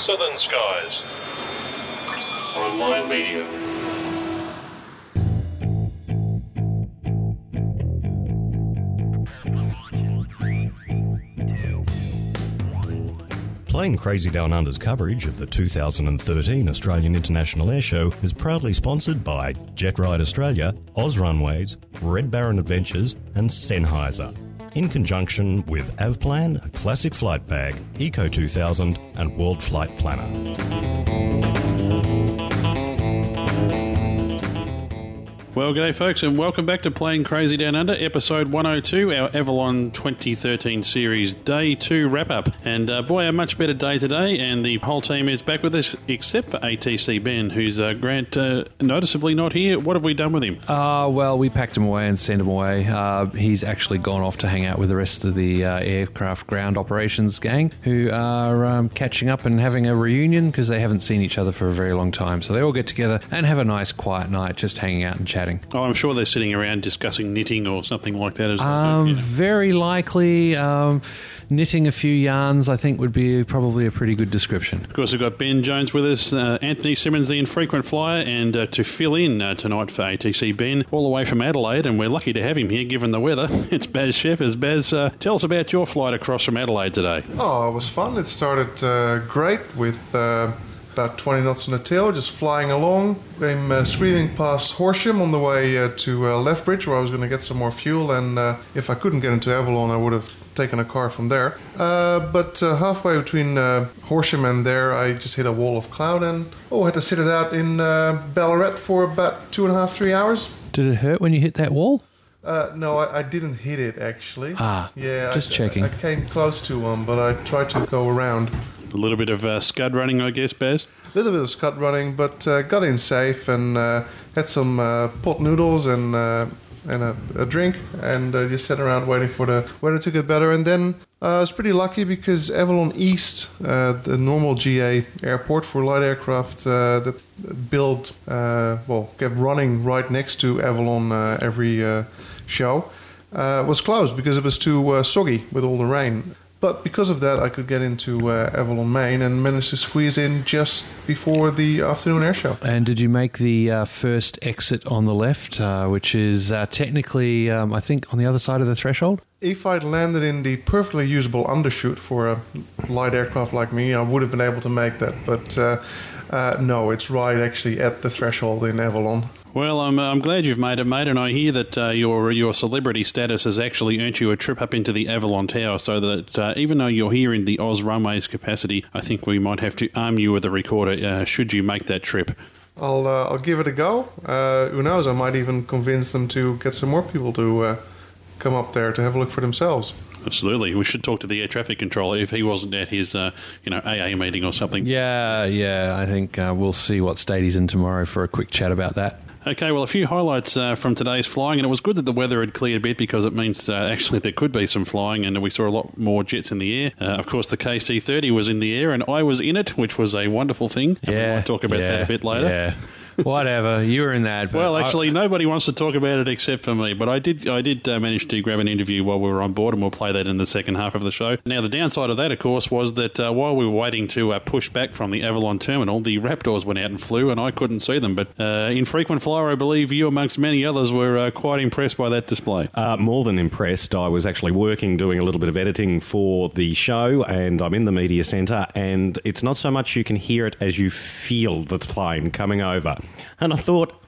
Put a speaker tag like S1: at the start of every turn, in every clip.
S1: Southern Skies.
S2: Or online media.
S3: Plane Crazy Down Under's coverage of the 2013 Australian International Air Show is proudly sponsored by Jet Ride Australia, Oz Runways, Red Baron Adventures, and Sennheiser. In conjunction with Avplan, a classic flight bag, Eco 2000, and World Flight Planner.
S4: Well, g'day, folks, and welcome back to Plane Crazy Down Under, episode 102, our Avalon 2013 series, day two wrap up. And uh, boy, a much better day today, and the whole team is back with us, except for ATC Ben, who's uh, Grant uh, noticeably not here. What have we done with him?
S5: Uh, well, we packed him away and sent him away. Uh, he's actually gone off to hang out with the rest of the uh, aircraft ground operations gang, who are um, catching up and having a reunion because they haven't seen each other for a very long time. So they all get together and have a nice, quiet night, just hanging out and chatting.
S4: Oh, I'm sure they're sitting around discussing knitting or something like that as well.
S5: Um,
S4: Yeah.
S5: Very likely, um, knitting a few yarns. I think would be probably a pretty good description.
S4: Of course, we've got Ben Jones with us, uh, Anthony Simmons, the infrequent flyer, and uh, to fill in uh, tonight for ATC Ben, all the way from Adelaide, and we're lucky to have him here given the weather. It's Baz Sheffers. Baz, uh, tell us about your flight across from Adelaide today.
S6: Oh, it was fun. It started uh, great with uh, about 20 knots on the tail, just flying along. Came uh, screaming past Horsham on the way uh, to uh, Lethbridge, where I was going to get some more fuel. And uh, if I couldn't get into Avalon, I would have taken a car from there. Uh, but uh, halfway between uh, Horsham and there, I just hit a wall of cloud and oh, I had to sit it out in uh, Ballarat for about two and a half, three hours.
S5: Did it hurt when you hit that wall?
S6: Uh, no, I, I didn't hit it actually.
S5: Ah,
S6: yeah,
S5: just
S6: I,
S5: checking.
S6: I came close to one, but I tried to go around.
S4: A little bit of uh, scud running, I guess, Baz.
S6: A little bit of scud running, but uh, got in safe and uh, had some uh, pot noodles and uh, and a, a drink, and uh, just sat around waiting for the weather to get better. And then I was pretty lucky because Avalon East, the normal GA airport for light aircraft that built, well, kept running right next to Avalon every show, uh, was closed because it was too uh, soggy with all the rain. But because of that, I could get into uh, Avalon, Main, and managed to squeeze in just before the afternoon air show.
S5: And did you make the uh, first exit on the left, uh, which is uh, technically, um, I think, on the other side of the threshold?
S6: If I'd landed in the perfectly usable undershoot for a light aircraft like me, I would have been able to make that. But uh, uh, no, it's right actually at the threshold in Avalon.
S4: Well, I'm, I'm glad you've made it, mate, and I hear that uh, your your celebrity status has actually earned you a trip up into the Avalon Tower, so that uh, even though you're here in the Oz Runways capacity, I think we might have to arm you with a recorder uh, should you make that trip.
S6: I'll uh, I'll give it a go. Uh, who knows? I might even convince them to get some more people to uh, come up there to have a look for themselves.
S4: Absolutely, we should talk to the air traffic controller if he wasn't at his uh, you know AA meeting or something.
S5: Yeah, yeah. I think uh, we'll see what state he's in tomorrow for a quick chat about that.
S4: Okay, well, a few highlights uh, from today's flying, and it was good that the weather had cleared a bit because it means uh, actually there could be some flying, and we saw a lot more jets in the air. Uh, of course, the KC 30 was in the air, and I was in it, which was a wonderful thing. And we
S5: Yeah,
S4: might talk about
S5: yeah,
S4: that a bit later.
S5: Yeah, whatever. You were in that. But
S4: Well,
S5: I-
S4: actually, nobody wants to talk about it except for me. But I did, I did uh, manage to grab an interview while we were on board, and we'll play that in the second half of the show. Now, the downside of that, of course, was that uh, while we were waiting to uh, push back from the Avalon terminal, the Raptors went out and flew, and I couldn't see them. But uh, in frequent flyer, I believe you, amongst many others, were uh, quite impressed by that display.
S3: Uh, more than impressed. I was actually working, doing a little bit of editing for the show, and I'm in the media centre, and it's not so much you can hear it as you feel the plane coming over. And I thought,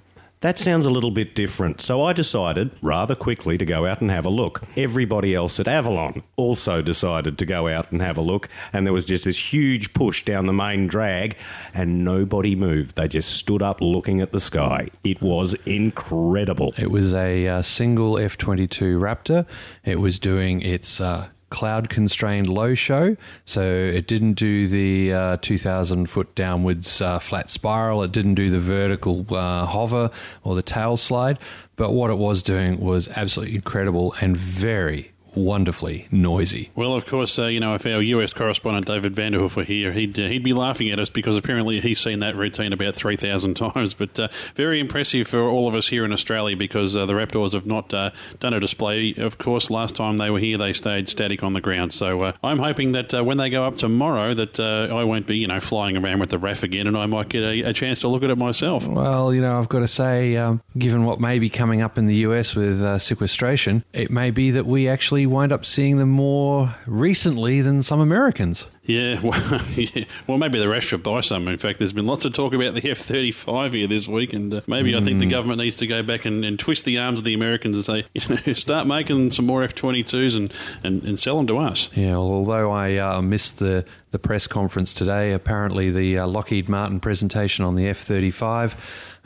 S3: that sounds a little bit different. So I decided rather quickly to go out and have a look. Everybody else at Avalon also decided to go out and have a look, and there was just this huge push down the main drag, and nobody moved. They just stood up looking at the sky. It was incredible.
S5: It was a uh, single F 22 Raptor. It was doing its uh, cloud constrained low show. So it didn't do the uh, 2,000 foot downwards uh, flat spiral. It didn't do the vertical uh, hover or the tail slide. But what it was doing was absolutely incredible and very, wonderfully noisy.
S4: Well, of course, uh, you know, if our US correspondent David Vanderhoof were here, he'd, uh, he'd be laughing at us because apparently he's seen that routine about 3,000 times. But uh, very impressive for all of us here in Australia because uh, the Raptors have not uh, done a display. Of course, last time they were here, they stayed static on the ground. So uh, I'm hoping that uh, when they go up tomorrow, that uh, I won't be, you know, flying around with the RAAF again and I might get a, a chance to look at it myself.
S5: Well, you know, I've got to say, um, given what may be coming up in the US with uh, sequestration, it may be that we actually wind up seeing them more recently than some Americans.
S4: Yeah, well, yeah. well, maybe the RAAF should buy some. In fact, there's been lots of talk about the F 35 here this week, and uh, maybe I think the government needs to go back and, and twist the arms of the Americans and say, you know, start making some more F 22s and, and, and sell them to us.
S5: Yeah, well, although I uh, missed the, the press conference today, apparently the uh, Lockheed Martin presentation on the F 35,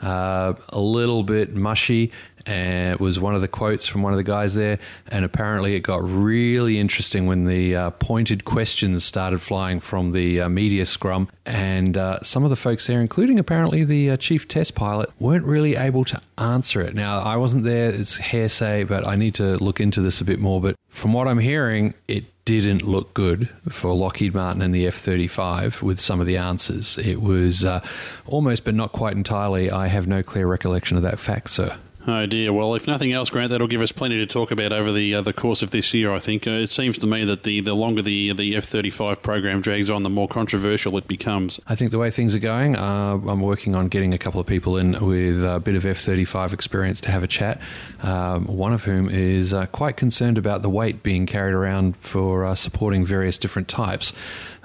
S5: uh, a little bit mushy. And it was one of the quotes from one of the guys there. And apparently, it got really interesting when the uh, pointed questions started flying from the uh, media scrum. And uh, some of the folks there, including apparently the uh, chief test pilot, weren't really able to answer it. Now, I wasn't there, it's hearsay, but I need to look into this a bit more. But from what I'm hearing, it didn't look good for Lockheed Martin and the F 35 with some of the answers. It was uh, almost, but not quite entirely. I have no clear recollection of that fact, sir.
S4: Oh dear. Well, if nothing else, Grant, that'll give us plenty to talk about over the uh, the course of this year. I think uh, it seems to me that the, the longer the the F thirty five program drags on, the more controversial it becomes.
S5: I think the way things are going, uh, I'm working on getting a couple of people in with a bit of F 35 experience to have a chat. Um, one of whom is uh, quite concerned about the weight being carried around for uh, supporting various different types.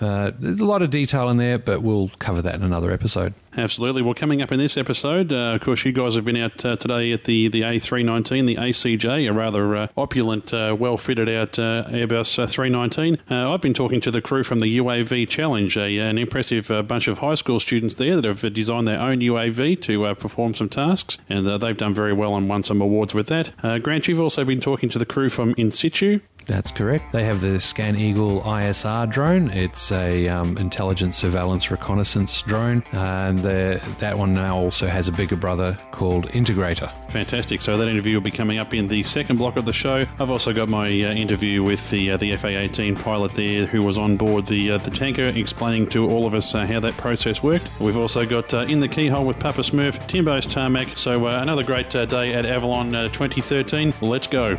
S5: Uh, there's a lot of detail in there, but we'll cover that in another episode.
S4: Absolutely. Well, coming up in this episode, uh, of course, you guys have been out uh, today at the, the A319, the ACJ, a rather uh, opulent, uh, well fitted out uh, Airbus uh, 319. Uh, I've been talking to the crew from the UAV Challenge, an impressive bunch of high school students there that have designed their own UAV to perform some tasks, and they've done very well and won some awards with that. Grant, you've also been talking to the crew from In Situ.
S5: That's correct. They have the Scan Eagle ISR drone. It's a um, intelligence, surveillance, reconnaissance drone, and that one now also has a bigger brother called Integrator.
S4: Fantastic. So that interview will be coming up in the second block of the show. I've also got my uh, interview with the uh, the FA-18 pilot there, who was on board the uh, the tanker, explaining to all of us uh, how that process worked. We've also got uh, in the keyhole with Papa Smurf, Timbo's tarmac. So uh, another great day at Avalon uh, 2013. Let's go.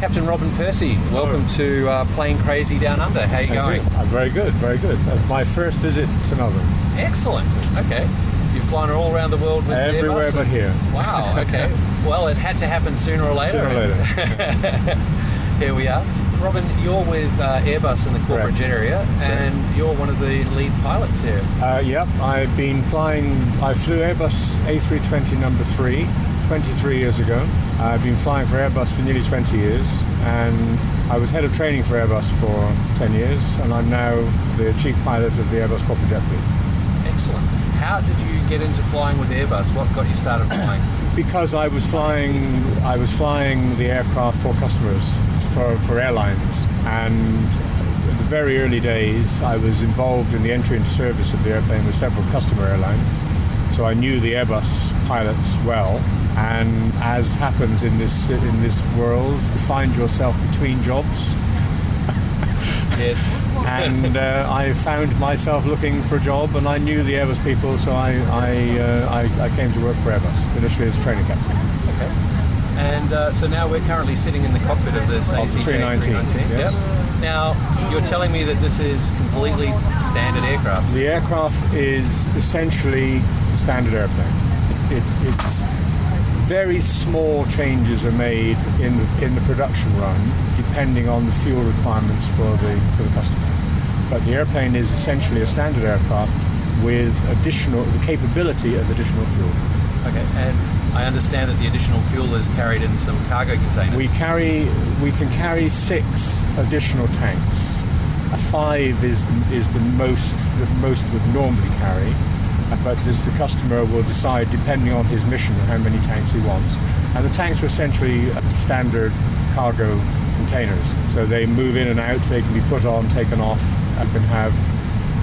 S1: Captain Robin Percy, welcome to uh, Plane Crazy Down Under. How are you going?
S7: I'm very good, very good. That's my first visit to Melbourne.
S1: Excellent. Okay. You've flown all around the world with Airbus.
S7: Everywhere
S1: Airbus?
S7: but here.
S1: Wow. Okay. well, it had to happen sooner or later.
S7: Sooner or later.
S1: Here we are. Robin, you're with uh, Airbus in the corporate
S7: Correct.
S1: jet area, and you're one of the lead pilots here.
S7: Uh, yep, I've been flying, I flew Airbus A320 number three 23 years ago. I've been flying for Airbus for nearly 20 years, and I was head of training for Airbus for 10 years, and I'm now the chief pilot of the Airbus corporate jet fleet.
S1: Excellent. How did you get into flying with Airbus? What got you started flying?
S7: Because I was flying, I was flying the aircraft for customers, for, for airlines, and in the very early days, I was involved in the entry into service of the airplane with several customer airlines. So I knew the Airbus pilots well, and as happens in this in this world, you find yourself between jobs.
S1: yes.
S7: and uh, I found myself looking for a job, and I knew the Airbus people, so I I, uh, I, I came to work for Airbus initially as a training captain.
S1: Okay. And uh, so now we're currently sitting in the cockpit of this ACJ
S7: 319, yes.
S1: Yep. Now you're telling me that this is completely standard aircraft.
S7: The aircraft is essentially a standard airplane. It's, it's very small changes are made in the, in the production run depending on the fuel requirements for the, for the customer. But the airplane is essentially a standard aircraft with additional the capability of additional fuel.
S1: Okay. And I understand that the additional fuel is carried in some cargo containers.
S7: We carry we can carry six additional tanks. Five is the, is the most that most would normally carry, but this, the customer will decide depending on his mission how many tanks he wants. And the tanks are essentially uh, standard cargo containers, so they move in and out. They can be put on, taken off. You can have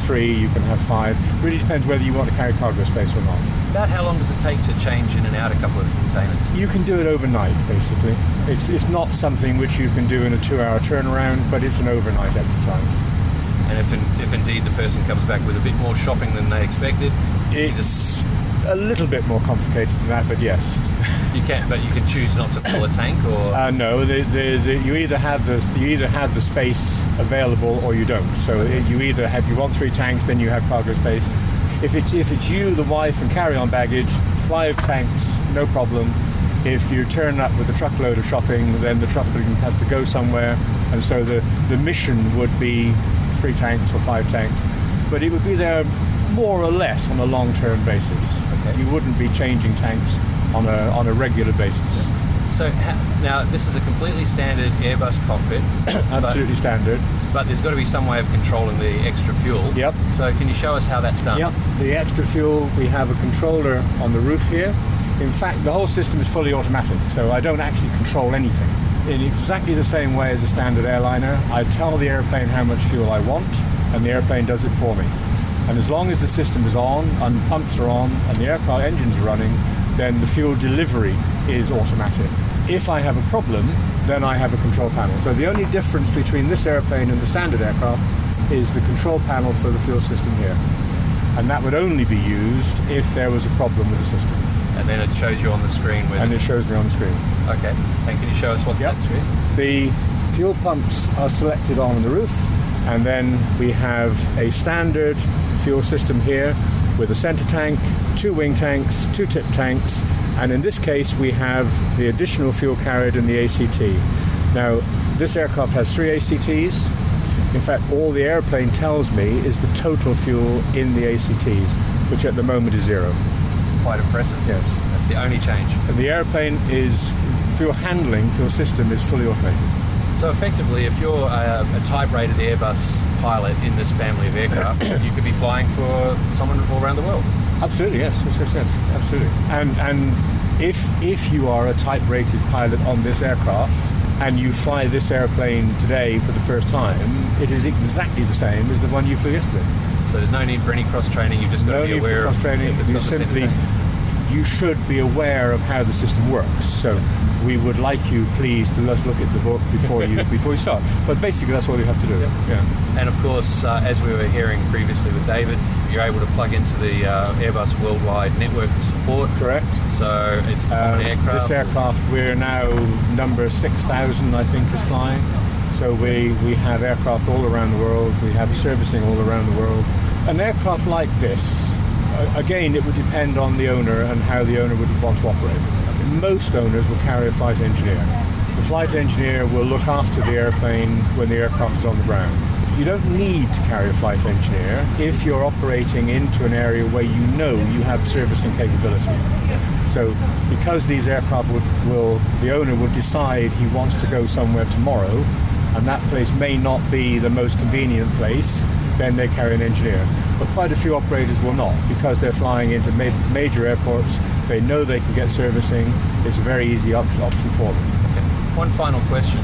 S7: three, you can have five. Really depends whether you want to carry cargo space or not.
S1: About how long does it take to change in and out a couple of containers?
S7: You can do it overnight, basically. It's, it's not something which you can do in a two-hour turnaround, but it's an overnight exercise.
S1: And if, in, if indeed the person comes back with a bit more shopping than they expected,
S7: It's a little bit more complicated than that, but yes.
S1: you can, but you can choose not to fill a tank or.
S7: Uh, no, the, the, the, you either have the you either have the space available or you don't. So it, you either have you want three tanks, then you have cargo space. If it's if it's you, the wife, and carry-on baggage, five tanks, no problem. If you turn up with a truckload of shopping, then the truckload has to go somewhere, and so the the mission would be three tanks or five tanks, but it would be there more or less on a long-term basis.
S1: Okay.
S7: You wouldn't be changing tanks on a on a regular basis.
S1: So ha- now this is a completely standard Airbus cockpit, but,
S7: Absolutely standard.
S1: but there's got to be some way of controlling the extra fuel.
S7: Yep.
S1: So can you show us how that's done?
S7: Yep. The extra fuel, we have a controller on the roof here. In fact, the whole system is fully automatic, so I don't actually control anything. In exactly the same way as a standard airliner, I tell the airplane how much fuel I want, and the airplane does it for me. And as long as the system is on, and pumps are on, and the aircraft engines are running, then the fuel delivery is automatic. If I have a problem, then I have a control panel. So the only difference between this airplane and the standard aircraft is the control panel for the fuel system here. And that would only be used if there was a problem with the system.
S1: And then it shows you on the screen where.
S7: And it shows me on the screen.
S1: okay. And can you show us what
S7: Yep.
S1: that's with?
S7: The fuel pumps are selected on the roof, and then we have a standard fuel system here with a center tank, two wing tanks, two tip tanks, and in this case we have the additional fuel carried in the ACT. Now, this aircraft has three ACTs. In fact, all the airplane tells me is the total fuel in the ACTs, which at the moment is zero.
S1: Quite impressive.
S7: Yes.
S1: That's the only change.
S7: And the airplane is fuel handling, for your system is fully automated.
S1: So effectively, if you're a, a type-rated Airbus pilot in this family of aircraft, you could be flying for someone all around the world.
S7: Absolutely, yes, yes, yes, yes, absolutely. And and if if you are a type rated pilot on this aircraft and you fly this airplane today for the first time, it is exactly the same as the one you flew yesterday.
S1: So there's no need for any cross-training. You've just got
S7: No
S1: to be aware
S7: cross
S1: of
S7: training. You
S1: got the center
S7: simply you should be aware of how the system works. So we would like you, please, to let's look at the book before you before you start. But basically, that's all you have to do. Yeah.
S1: And of course, uh, as we were hearing previously with David, you're able to plug into the uh, Airbus worldwide network of support.
S7: Correct.
S1: So it's a
S7: Um,
S1: aircraft.
S7: This aircraft, we're now number 6,000, I think, is flying. So we, we have aircraft all around the world. We have servicing all around the world. An aircraft like this, again, it would depend on the owner and how the owner would want to operate. Most owners will carry a flight engineer. The flight engineer will look after the airplane when the aircraft is on the ground. You don't need to carry a flight engineer if you're operating into an area where you know you have servicing capability. So, because these aircraft would, will, the owner will decide he wants to go somewhere tomorrow, and that place may not be the most convenient place, then they carry an engineer. But quite a few operators will not because they're flying into ma- major airports. They know they can get servicing. It's a very easy op- option for them.
S1: Okay. One final question.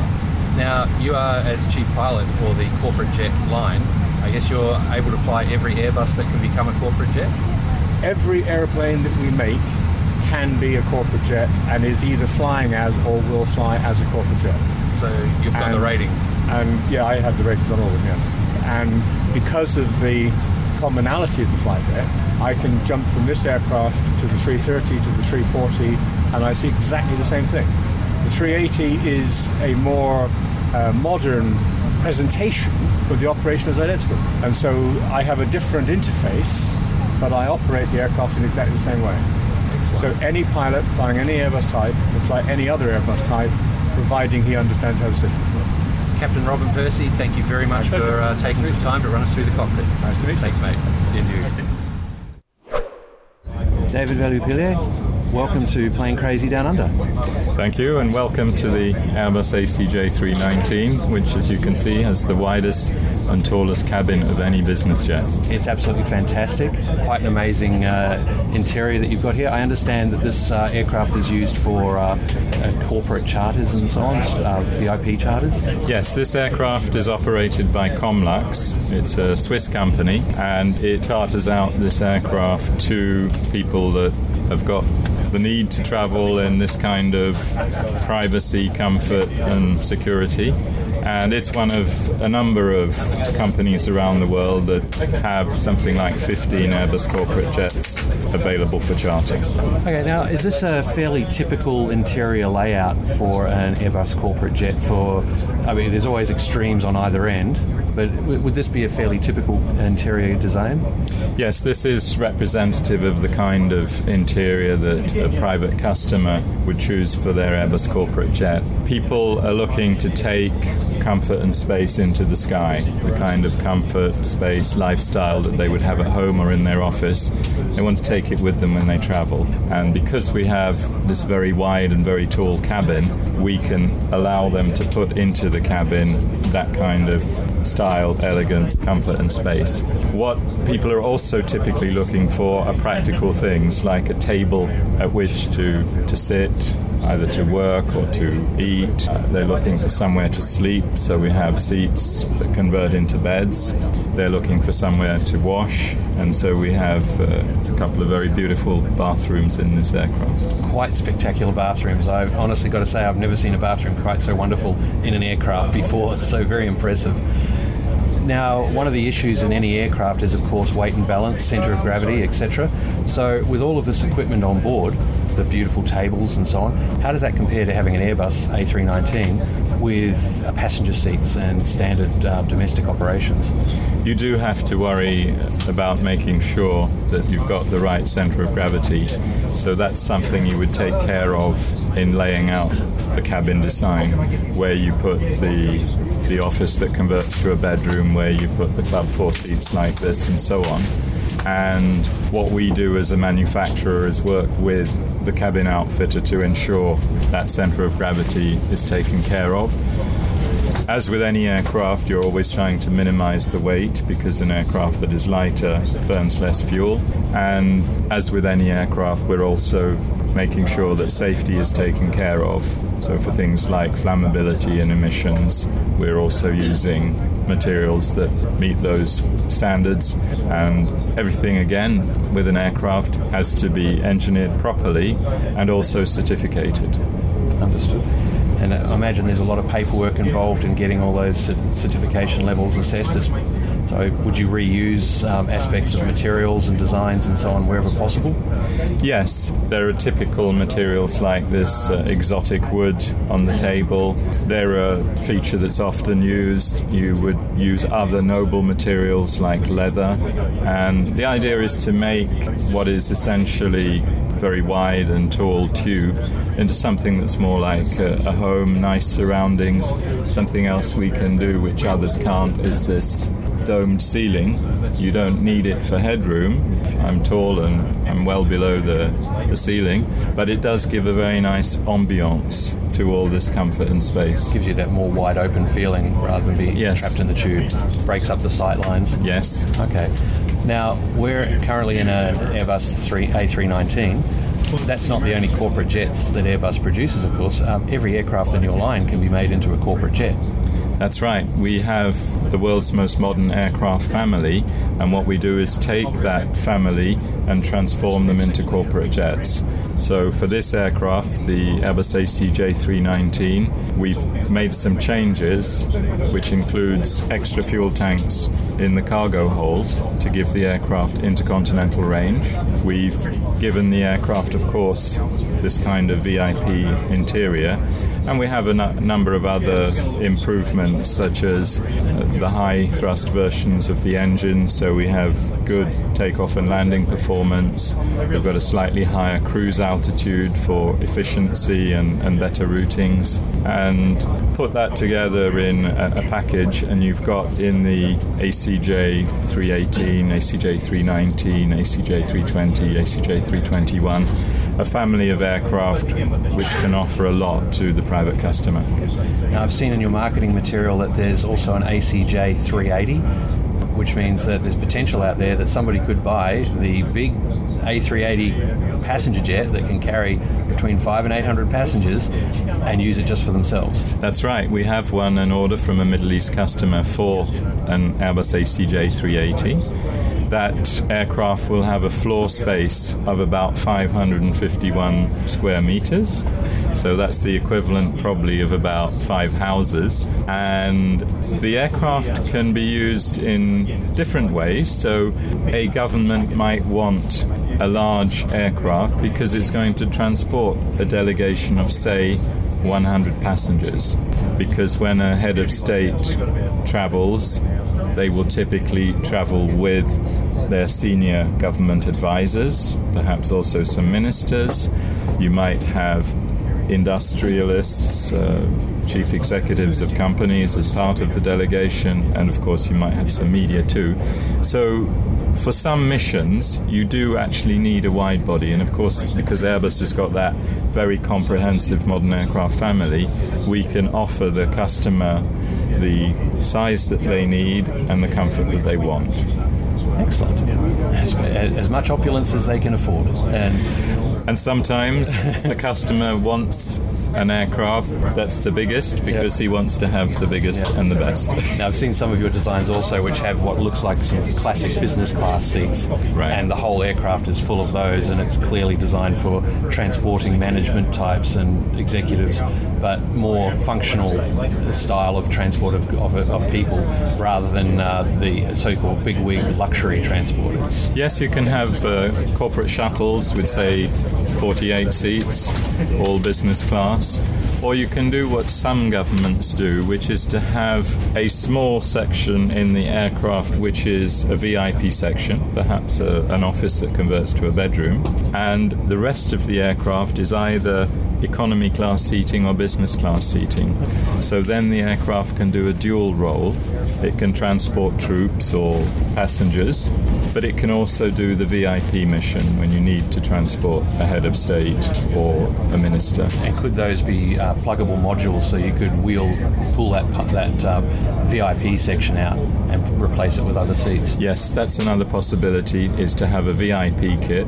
S1: Now, you are as chief pilot for the corporate jet line. I guess you're able to fly every Airbus that can become a corporate jet.
S7: Every airplane that we make can be a corporate jet and is either flying as or will fly as a corporate jet.
S1: So you've got the ratings.
S7: And yeah, I have the ratings on all of them, yes. And because of the commonality of the flight deck, I can jump from this aircraft to the 330 to the 340 and I see exactly the same thing. The 380 is a more uh, modern presentation, but the operation is identical. And so I have a different interface, but I operate the aircraft in exactly the same way. So any pilot flying any Airbus type can fly any other Airbus type, providing he understands how the systems work.
S1: Captain Robin Percy, thank you very much for uh, taking some time to run us through the cockpit.
S7: Nice to meet you.
S1: Thanks, mate. And you.
S8: David Velupillai.
S5: Welcome to Plane Crazy Down Under.
S8: Thank you, and welcome to the Airbus ACJ 319, which, as you can see, has the widest and tallest cabin of any business jet.
S5: It's absolutely fantastic. Quite an amazing uh, interior that you've got here. I understand that this uh, aircraft is used for uh, uh corporate charters and so on, uh, VIP charters.
S8: Yes, this aircraft is operated by Comlux. It's a Swiss company, and it charters out this aircraft to people that have got the need to travel in this kind of privacy, comfort, and security. And it's one of a number of companies around the world that have something like 15 Airbus corporate jets available for chartering.
S5: Okay, now is this a fairly typical interior layout for an Airbus corporate jet? For I mean, there's always extremes on either end, but would this be a fairly typical interior design?
S8: Yes, this is representative of the kind of interior that a private customer would choose for their Airbus corporate jet. People are looking to take comfort and space into the sky, the kind of comfort, space, lifestyle that they would have at home or in their office. They want to take it with them when they travel. And because we have this very wide and very tall cabin, we can allow them to put into the cabin that kind of style, elegance, comfort, and space. What people are also typically looking for are practical things like a table at which to, to sit, either to work or to eat. Uh, they're looking for somewhere to sleep, so we have seats that convert into beds. They're looking for somewhere to wash, and so we have uh, a couple of very beautiful bathrooms in this aircraft.
S5: Quite spectacular bathrooms. I've honestly got to say, I've never seen a bathroom quite so wonderful in an aircraft before, so very impressive. Now, one of the issues in any aircraft is, of course, weight and balance, centre of gravity, etc. So, with all of this equipment on board, the beautiful tables and so on, how does that compare to having an Airbus A319 with passenger seats and standard uh, domestic operations?
S8: You do have to worry about making sure that you've got the right centre of gravity. So, that's something you would take care of in laying out the cabin design, where you put the the office that converts to a bedroom, where you put the club four seats like this, and so on. And what we do as a manufacturer is work with the cabin outfitter to ensure that centre of gravity is taken care of. As with any aircraft, you're always trying to minimize the weight because an aircraft that is lighter burns less fuel. And as with any aircraft, we're also making sure that safety is taken care of. So, for things like flammability and emissions, we're also using materials that meet those standards. And everything, again, with an aircraft has to be engineered properly and also certificated.
S5: Understood. And I imagine there's a lot of paperwork involved in getting all those certification levels assessed as so, would you reuse um, aspects of materials and designs and so on wherever possible?
S8: Yes, there are typical materials like this uh, exotic wood on the table. They're a feature that's often used. You would use other noble materials like leather. And the idea is to make what is essentially very wide and tall tube into something that's more like a, a, home, nice surroundings. Something else we can do which others can't is this domed ceiling. You don't need it for headroom. I'm tall and I'm well below the, the ceiling, but it does give a very nice ambiance to all this comfort and space.
S5: Gives you that more wide open feeling rather than being yes. trapped in the tube. Breaks up the sight lines.
S8: Yes.
S5: Okay. Now, we're currently in an Airbus 3, A319 that's not the only corporate jets that Airbus produces, of course. Um, every aircraft in your line can be made into a corporate jet.
S8: That's right. We have the world's most modern aircraft family, and what we do is take that family and transform them into corporate jets. So for this aircraft, the Airbus ACJ 319, we've made some changes, which includes extra fuel tanks in the cargo holds to give the aircraft intercontinental range. We've given the aircraft, of course, this kind of VIP interior, and we have a n- number of other improvements, such as uh, the high thrust versions of the engine, so we have good takeoff and landing performance. We've got a slightly higher cruise altitude for efficiency and, and better routings. And put that together in a, a package, and you've got in the ACJ 318, ACJ 319, ACJ 320, ACJ 321 a family of aircraft which can offer a lot to the private customer.
S5: Now, I've seen in your marketing material that there's also an ACJ 380, which means that there's potential out there that somebody could buy the big A380 passenger jet that can carry between five and 800 passengers and use it just for themselves.
S8: That's right. We have won an order from a Middle East customer for an Airbus ACJ 380. That aircraft will have a floor space of about 551 square meters. So that's the equivalent probably of about five houses. And the aircraft can be used in different ways. So a government might want a large aircraft because it's going to transport a delegation of, say, 100 passengers. Because when a head of state travels, they will typically travel with their senior government advisors, perhaps also some ministers. You might have industrialists, uh, chief executives of companies as part of the delegation, and of course, you might have some media too. So, for some missions, you do actually need a wide body, and of course, because Airbus has got that very comprehensive modern aircraft family, we can offer the customer the size that they need and the comfort that they want.
S5: Excellent. As, as much opulence as they can afford. And
S8: And sometimes a customer wants an aircraft that's the biggest because he wants to have the biggest and the best.
S5: Now, I've seen some of your designs also, which have what looks like some classic business class seats,
S8: Right.
S5: and the whole aircraft is full of those, and it's clearly designed for transporting management types and executives, but more functional style of transport of, of, of people rather than uh, the so-called big-wig luxury transporters.
S8: Yes, you can have uh, corporate shuttles with, say, 48 seats, all business class. Or you can do what some governments do, which is to have a small section in the aircraft which is a VIP section, perhaps a, an office that converts to a bedroom, and the rest of the aircraft is either economy class seating or business class seating. So then the aircraft can do a dual role. It can transport troops or passengers, but it can also do the VIP mission when you need to transport a head of state or a minister.
S5: And could those be uh, pluggable modules so you could wheel, pull that that um, VIP section out and replace it with other seats?
S8: Yes, that's another possibility is to have a VIP kit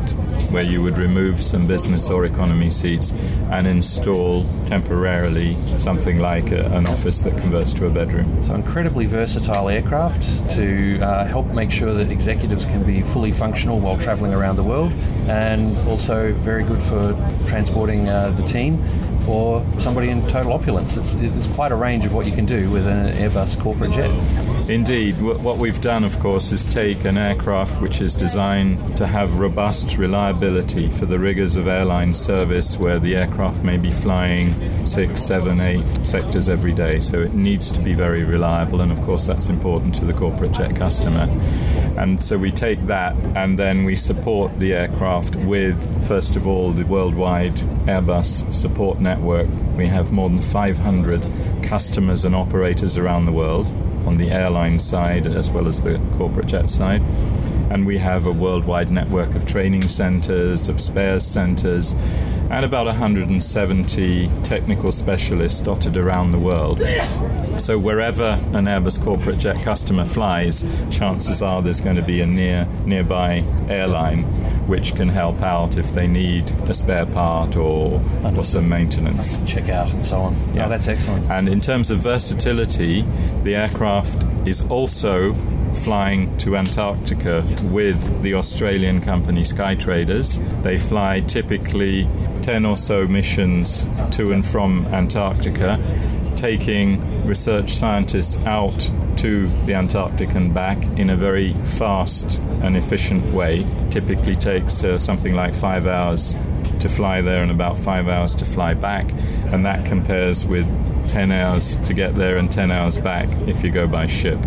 S8: where you would remove some business or economy seats and install temporarily something like a, an office that converts to a bedroom.
S5: So incredibly versatile aircraft to uh, help make sure that executives can be fully functional while travelling around the world, and also very good for transporting uh, the team or somebody in total opulence. It's, it's quite a range of what you can do with an Airbus corporate jet.
S8: Indeed, what we've done, of course, is take an aircraft which is designed to have robust reliability for the rigors of airline service, where the aircraft may be flying six, seven, eight sectors every day. So it needs to be very reliable, and of course, that's important to the corporate jet customer. And so we take that and then we support the aircraft with, first of all, the worldwide Airbus support network. We have more than 500 customers and operators around the world on the airline side as well as the corporate jet side. And we have a worldwide network of training centers, of spares centers, and about 170 technical specialists dotted around the world. So wherever an Airbus corporate jet customer flies, chances are there's going to be a near nearby airline which can help out if they need a spare part or, or some maintenance.
S5: Check out and so on. Oh, yeah, that's excellent.
S8: And in terms of versatility, the aircraft is also flying to Antarctica with the Australian company Skytraders. They fly typically 10 or so missions to and from Antarctica, taking research scientists out to the Antarctic and back in a very fast and efficient way. Typically takes uh, something like five hours to fly there and about five hours to fly back, and that compares with 10 hours to get there and 10 hours back if you go by ship.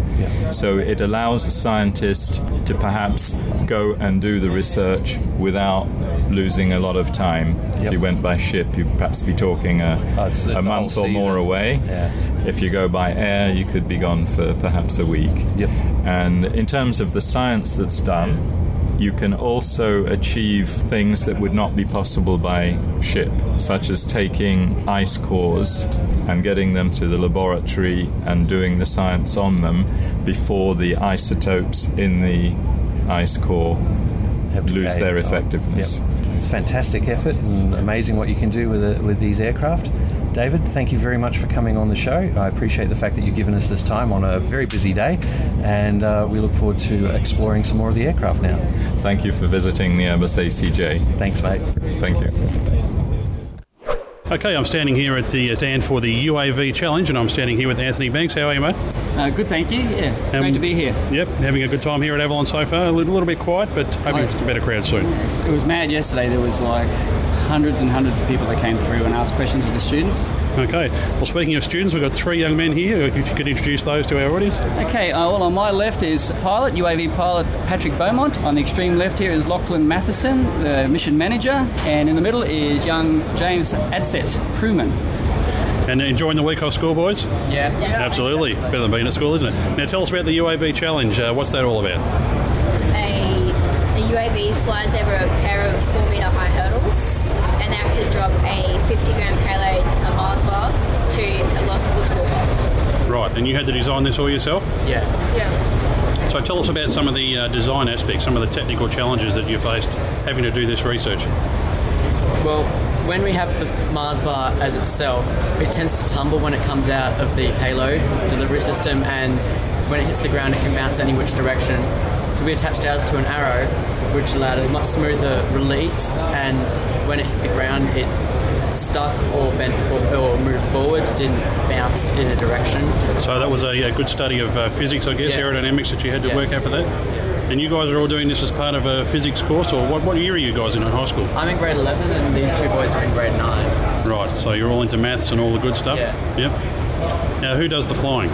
S8: So it allows a scientist to perhaps go and do the research without losing a lot of time. If you went by ship, you'd perhaps be talking a,
S5: Oh, it's- it's
S8: a month or more away.
S5: Yeah.
S8: If you go by air, you could be gone for perhaps a week.
S5: Yep.
S8: And in terms of the science that's done, you can also achieve things that would not be possible by ship, such as taking ice cores and getting them to the laboratory and doing the science on them before the isotopes in the ice core
S5: Have
S8: lose their effectiveness.
S5: Yep. It's fantastic effort and amazing what you can do with it, with these aircraft. David, thank you very much for coming on the show. I appreciate the fact that you've given us this time on a very busy day, and uh, we look forward to exploring some more of the aircraft now.
S8: Thank you for visiting the Airbus ACJ.
S5: Thanks, mate.
S8: Thank you.
S4: Okay, I'm standing here at the stand for the UAV challenge, and I'm standing here with Anthony Banks. How are you, mate?
S9: Uh, good, thank you. Yeah, it's
S4: Um,
S9: great to be here.
S4: Yep, having a good time here at Avalon so far. A little, little bit quiet, but hoping for some better crowd soon.
S9: It was mad yesterday. There was like hundreds and hundreds of people that came through and asked questions of the students.
S4: Okay. Well, speaking of students, we've got three young men here. If you could introduce those to our audience.
S9: Okay, uh, well, on my left is pilot, UAV pilot Patrick Beaumont. On the extreme left here is Lachlan Matheson, the mission manager. And in the middle is young James Adset, crewman.
S4: And enjoying the week off school, boys?
S9: Yeah.
S4: Absolutely. Better than being at school, isn't it? Now, tell us about the UAV challenge. Uh, what's that all about?
S10: a, a UAV flies over a pair of four meter high hurdles, and they have to drop a 50 gram payload, a Mars bar, to a lost bushwalker.
S4: Right, and you had to design this all yourself?
S9: Yes.
S10: Yes.
S4: So tell us about some of the uh, design aspects, some of the technical challenges that you faced having to do this research.
S11: Well, when we have the Mars bar as itself, it tends to tumble when it comes out of the payload delivery system, and when it hits the ground, it can bounce any which direction. So we attached ours to an arrow, which allowed a much smoother release, and when it hit the ground, it stuck or bent for, or moved forward, didn't bounce in a direction.
S4: So that was a, a good study of uh, physics, I guess,
S11: Yes.
S4: aerodynamics that you had to
S11: Yes.
S4: work out for that. And you guys are all doing this as part of a physics course, or what, what year are you guys in in high school?
S11: I'm in grade 11, and these two boys are in grade 9.
S4: Right, so you're all into maths and all the good stuff?
S11: Yeah.
S4: Yep. Now, who does the flying?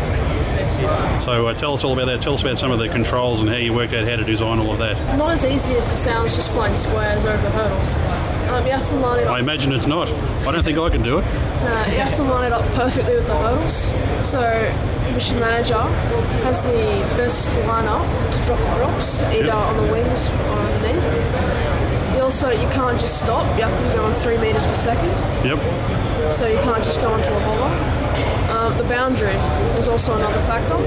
S4: So uh, tell us all about that. Tell us about some of the controls and how you worked out how to design all of that.
S12: Not as easy as it sounds just flying squares over hurdles. Um, you have to line it up.
S4: I imagine it's not. I don't think I can do it.
S12: You have to line it up perfectly with the hurdles. So mission manager has the best line up to drop the drops, either
S4: Yep.
S12: on the wings or underneath. You also you can't just stop. You have to be going three meters per second.
S4: Yep.
S12: So you can't just go into a hover. The boundary is also another factor.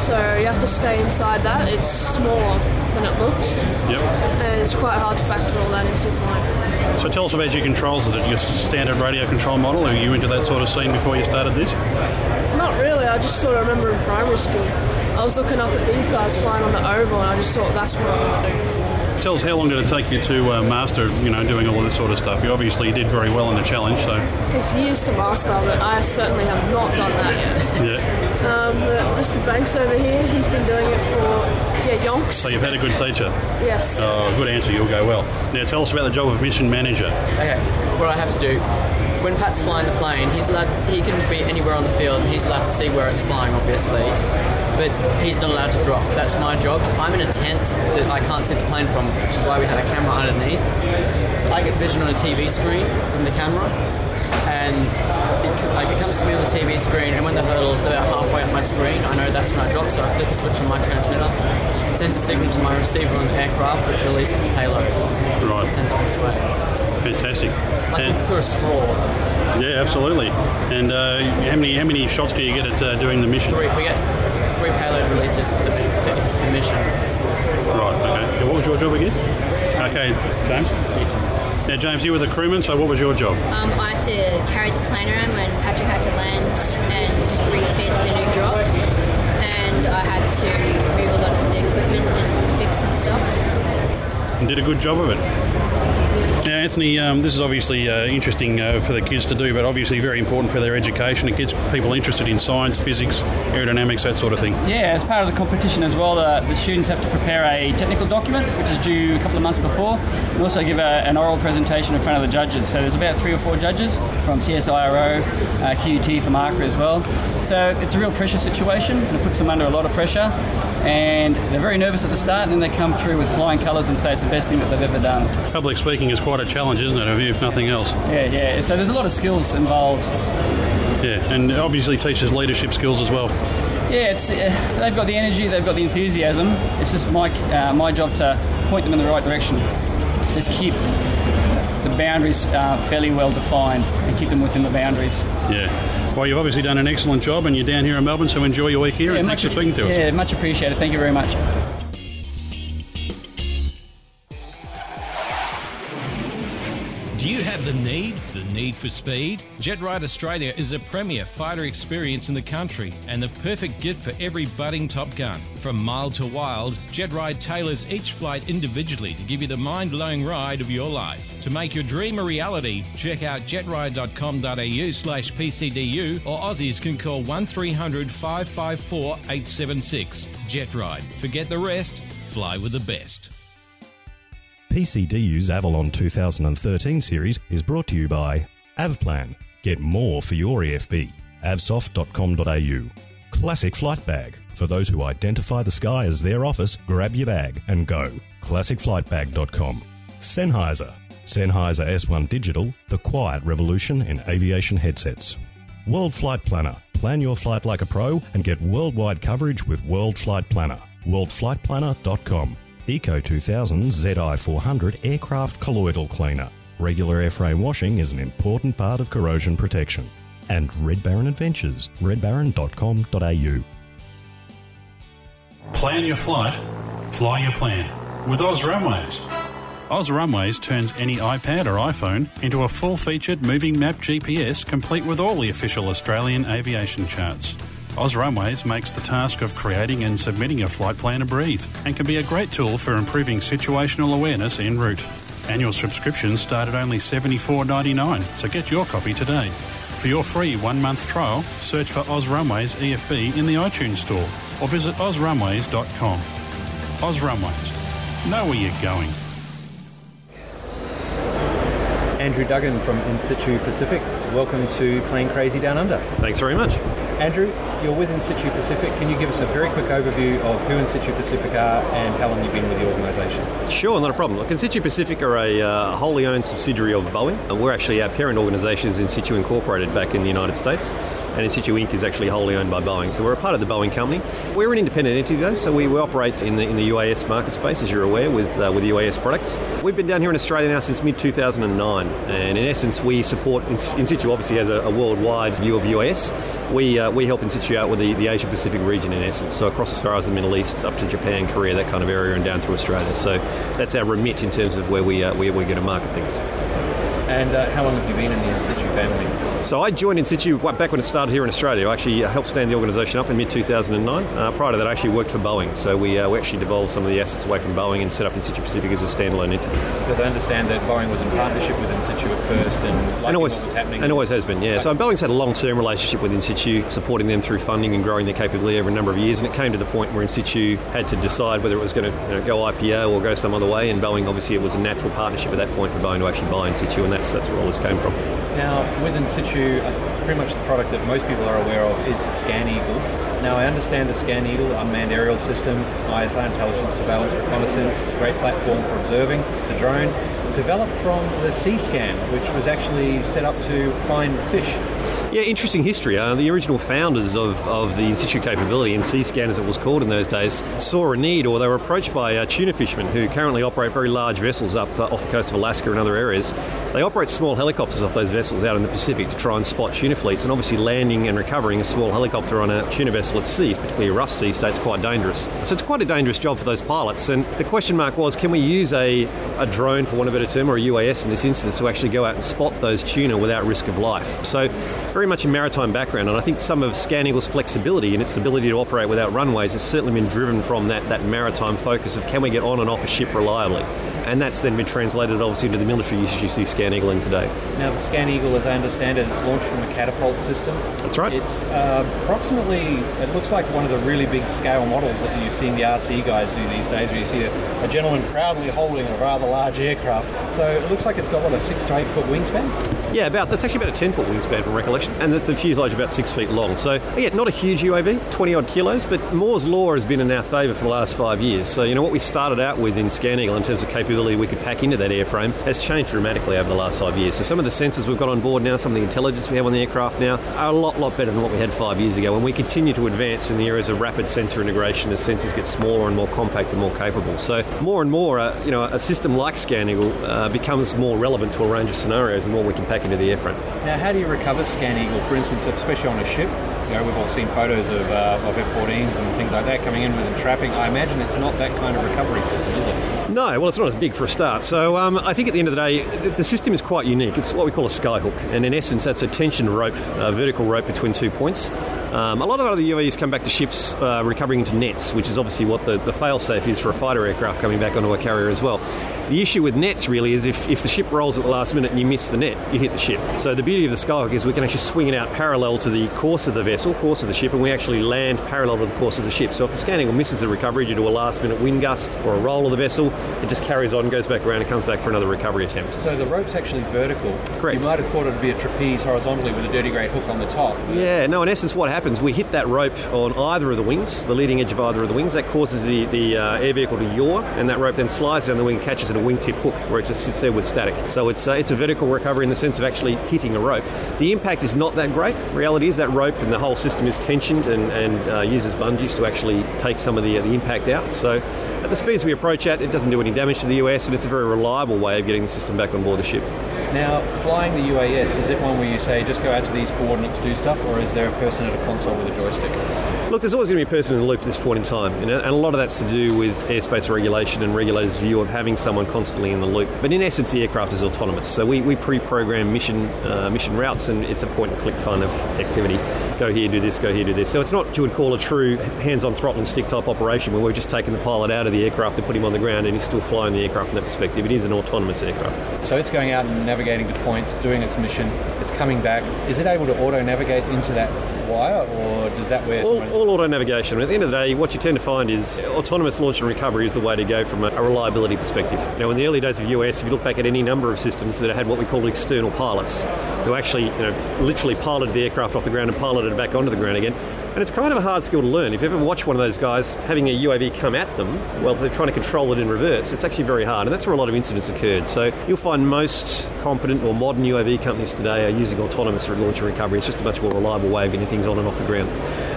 S12: So you have to stay inside that. It's smaller than it looks,
S4: Yep.
S12: and it's quite hard to factor all that into flying.
S4: So tell us about your controls. Is it your standard radio control model? Are you into that sort of scene before you started this?
S12: Not really. I just sort of remember in primary school, I was looking up at these guys flying on the oval, and I just thought that's what I want to do.
S4: Tell us how long did it take you to uh, master, you know, doing all of this sort of stuff? You obviously did very well in the challenge, so
S12: It takes years to master, but I certainly have not done that yet.
S4: yeah.
S12: Um, but Mr. Banks over here, he's been doing it for yeah yonks.
S4: So you've had a good teacher.
S12: Yes.
S4: Oh, good answer. You'll go well. Now tell us about the job of mission manager.
S11: Okay, what I have to do when Pat's flying the plane, he's allowed. He can be anywhere on the field. and He's allowed to see where it's flying, obviously, but he's not allowed to drop. That's my job. I'm in a tent that I can't see the plane from, which is why we have a camera underneath. So I get vision on a TV screen from the camera, and it, like it comes to me on the TV screen. And when the hurdle's about halfway up my screen, I know that's when I drop. So I flick a switch on my transmitter, sends a signal to my receiver on the aircraft, which releases the payload.
S4: Right.
S11: Sends it on its way.
S4: Fantastic.
S11: Like
S4: And-
S11: through a straw.
S4: yeah, absolutely. And uh, how many how many shots do you get at uh, doing the mission?
S11: Three, we get three payload releases for the, the, the mission.
S4: Right. Okay. Yeah, what was your job again? Okay, James. Now, James, you were the crewman. So, what was your job?
S10: Um, I had to carry the plane around when Patrick had to land and refit the new drop, and I had to move a lot of the equipment and fix some stuff.
S4: and did a good job of it. Now, Anthony, um, this is obviously uh, interesting uh, for the kids to do, but obviously very important for their education. It gets people interested in science, physics, aerodynamics, that sort of thing.
S9: Yeah, as part of the competition as well, the, the students have to prepare a technical document, which is due a couple of months before, and also give a, an oral presentation in front of the judges. So there's about three or four judges from CSIRO, uh, QUT from ARCAA as well. So it's a real pressure situation, and it puts them under a lot of pressure, and they're very nervous at the start, and then they come through with flying colours and say it's the best thing that they've ever done.
S4: Public speaking is quite a challenge, isn't it, if nothing else?
S9: Yeah, yeah. So there's a lot of skills involved.
S4: Yeah, and obviously teaches leadership skills as well.
S9: Yeah, it's uh, they've got the energy, they've got the enthusiasm. It's just my uh, my job to point them in the right direction. Just keep the boundaries uh, fairly well defined and keep them within the boundaries.
S4: Yeah. Well, you've obviously done an excellent job, and you're down here in Melbourne, so enjoy your week here,
S9: Yeah,
S4: and thanks for speaking to us.
S9: Yeah, much appreciated. Thank you very much.
S13: The need? The need for speed? Jet Ride Australia is a premier fighter experience in the country and the perfect gift for every budding Top Gun. From mild to wild, Jet Ride tailors each flight individually to give you the mind blowing ride of your life. To make your dream a reality, check out jetride.com.au slash PCDU or Aussies can call 1300 554 876. Jet Ride. Forget the rest, fly with the best.
S3: PCDU's Avalon 2013 series is brought to you by Avplan. Get more for your EFB. avsoft.com.au. Classic Flight Bag. For those who identify the sky as their office, grab your bag and go. ClassicFlightBag.com. Sennheiser. Sennheiser S1 Digital, the quiet revolution in aviation headsets. World Flight Planner. Plan your flight like a pro and get worldwide coverage with World Flight Planner. WorldFlightPlanner.com. Eco 2000 ZI400 aircraft colloidal cleaner. Regular airframe washing is an important part of corrosion protection. And Red Baron Adventures, redbaron.com.au.
S4: Plan your flight, fly your plan with Oz Runways. Oz Runways turns any iPad or iPhone into a full featured moving map GPS complete with all the official Australian aviation charts. Oz Runways makes the task of creating and submitting a flight plan a breeze and can be a great tool for improving situational awareness en route. Annual subscriptions start at only $74.99, so get your copy today. For your free one month trial, search for Oz Runways EFB in the iTunes Store or visit ozrunways.com. Oz Runways. Know where you're going.
S1: Andrew Duggan from In Situ Pacific. Welcome to Plane Crazy Down Under.
S14: Thanks very much.
S1: Andrew, you're with In Situ Pacific. Can you give us a very quick overview of who In Situ Pacific are and how long you've been with the organisation?
S14: Sure, not a problem. Look, In Situ Pacific are a uh, wholly owned subsidiary of Boeing. And we're actually our parent organisation is In Situ Incorporated back in the United States. And In Situ Inc. is actually wholly owned by Boeing. So we're a part of the Boeing company. We're an independent entity though, so we, we operate in the, in the UAS market space, as you're aware, with, uh, with UAS products. We've been down here in Australia now since mid 2009. And in essence, we support In, in Situ obviously has a, a worldwide view of UAS. We, uh, we help In Situ out with the, the Asia Pacific region in essence. So across as far as the Middle East, up to Japan, Korea, that kind of area, and down through Australia. So that's our remit in terms of where we, uh, where we're going to market things.
S1: And uh, how long have you been in the In Situ family?
S14: So I joined In Situ back when it started here in Australia. I actually uh, helped stand the organisation up in mid 2009. Uh, prior to that, I actually worked for Boeing. So we, uh, we actually devolved some of the assets away from Boeing and set up In Situ Pacific as a standalone entity.
S1: Because I understand that Boeing was in partnership with In Situ at first and
S14: and always,
S1: what was happening.
S14: and always has been, yeah. So Boeing's had a long-term relationship with In Situ, supporting them through funding and growing their capability over a number of years. And it came to the point where In Situ had to decide whether it was going to you know, go IPO or go some other way. And Boeing, obviously, it was a natural partnership at that point for Boeing to actually buy In Situ, and that's that's where all this came from.
S1: Now, with In Situ, uh, pretty much the product that most people are aware of is the Scan Eagle. Now, I understand the Scan Eagle, unmanned aerial system, ISR intelligence, surveillance, reconnaissance, great platform for observing the drone, developed from the SeaScan, which was actually set up to find fish.
S14: Yeah, interesting history. Uh, the original founders of, of the in situ capability, and SeaScan as it was called in those days, saw a need, or they were approached by uh, tuna fishermen who currently operate very large vessels up uh, off the coast of Alaska and other areas. They operate small helicopters off those vessels out in the Pacific to try and spot tuna fleets, and obviously landing and recovering a small helicopter on a tuna vessel at sea, particularly a rough sea state, is quite dangerous. So it's quite a dangerous job for those pilots. And the question mark was, can we use a, a drone, for want of a better term, or a UAS in this instance, to actually go out and spot those tuna without risk of life? So very much a maritime background, and I think some of Scan Eagle's flexibility and its ability to operate without runways has certainly been driven from that, that maritime focus of can we get on and off a ship reliably. And that's then been translated obviously into the military usage you see Scan Eagle in today.
S1: Now, the Scan Eagle, as I understand it, it's launched from a catapult system.
S14: That's right.
S1: It's uh, approximately, it looks like one of the really big scale models that you're seeing the RC guys do these days, where you see a, a gentleman proudly holding a rather large aircraft. So it looks like it's got, what, a six to eight foot wingspan?
S14: Yeah, about that's actually about a 10 foot wingspan from recollection, and the, the fuselage about six feet long. So again, not a huge UAV, 20 odd kilos, but Moore's law has been in our favour for the last five years. So you know what we started out with in Scan Eagle in terms of capability we could pack into that airframe has changed dramatically over the last five years. So some of the sensors we've got on board now, some of the intelligence we have on the aircraft now, are a lot, lot better than what we had five years ago. And we continue to advance in the areas of rapid sensor integration as sensors get smaller and more compact and more capable. So more and more, uh, you know, a system like Scan Eagle uh, becomes more relevant to a range of scenarios the more we can pack into the airframe.
S1: Now, how do you recover Scan Eagle, for instance, especially on a ship? You know, we've all seen photos of, uh, of F-14s and things like that coming in with trapping. I imagine it's not that kind of recovery system, is it?
S14: No, well, it's not as big for a start. So um, I think at the end of the day, the, the system is quite unique. It's what we call a skyhook, and in essence, that's a tension rope, a vertical rope between two points. Um, a lot of other UAVs come back to ships uh, recovering into nets, which is obviously what the, the fail-safe is for a fighter aircraft coming back onto a carrier as well. The issue with nets really is if, if the ship rolls at the last minute and you miss the net, you hit the ship. So the beauty of the skyhook is we can actually swing it out parallel to the course of the vessel, course of the ship, and we actually land parallel to the course of the ship. So if the Scan Eagle misses the recovery due to a last-minute wind gust or a roll of the vessel, it just carries on, goes back around, and comes back for another recovery attempt.
S1: So the rope's actually vertical.
S14: Correct.
S1: You might have thought it would be a trapeze horizontally with a dirty great hook on the top.
S14: Yeah, no, in essence, what happens, we hit that rope on either of the wings, the leading edge of either of the wings. That causes the, the uh, air vehicle to yaw, and that rope then slides down the wing and catches at a wingtip hook where it just sits there with static. So it's, uh, it's a vertical recovery in the sense of actually hitting a rope. The impact is not that great. Reality is that rope and the whole system is tensioned and, and uh, uses bungees to actually take some of the, the impact out. So at the speeds we approach at, it doesn't do any damage to the US, and it's a very reliable way of getting the system back on board the ship.
S1: Now, flying the UAS, is it one where you say just go out to these coordinates, do stuff, or is there a person at a console with a joystick?
S14: Look, there's always going to be a person in the loop at this point in time, you know, and a lot of that's to do with airspace regulation and regulators' view of having someone constantly in the loop. But in essence, the aircraft is autonomous, so we, we pre-program mission uh, mission routes, and it's a point-and-click kind of activity. Go here, do this. Go here, do this. So it's not what you would call a true hands-on throttle and stick type operation, where we're just taking the pilot out of the aircraft and put him on the ground, and he's still flying the aircraft from that perspective. It is an autonomous aircraft.
S1: So it's going out and navigating to points, doing its mission. It's coming back. Is it able to auto-navigate into that wire, or does that where
S14: All, all auto navigation. At the end of the day, what you tend to find is autonomous launch and recovery is the way to go from a, a reliability perspective. Now, in the early days of US, if you look back at any number of systems that had what we call external pilots, who actually, you know, literally piloted the aircraft off the ground and piloted it back onto the ground again. And it's kind of a hard skill to learn. If you ever watch one of those guys having a UAV come at them, well, they're trying to control it in reverse. It's actually very hard, and that's where a lot of incidents occurred. So you'll find most competent or modern UAV companies today are using autonomous for launch and recovery. It's just a much more reliable way of getting things on and off the ground.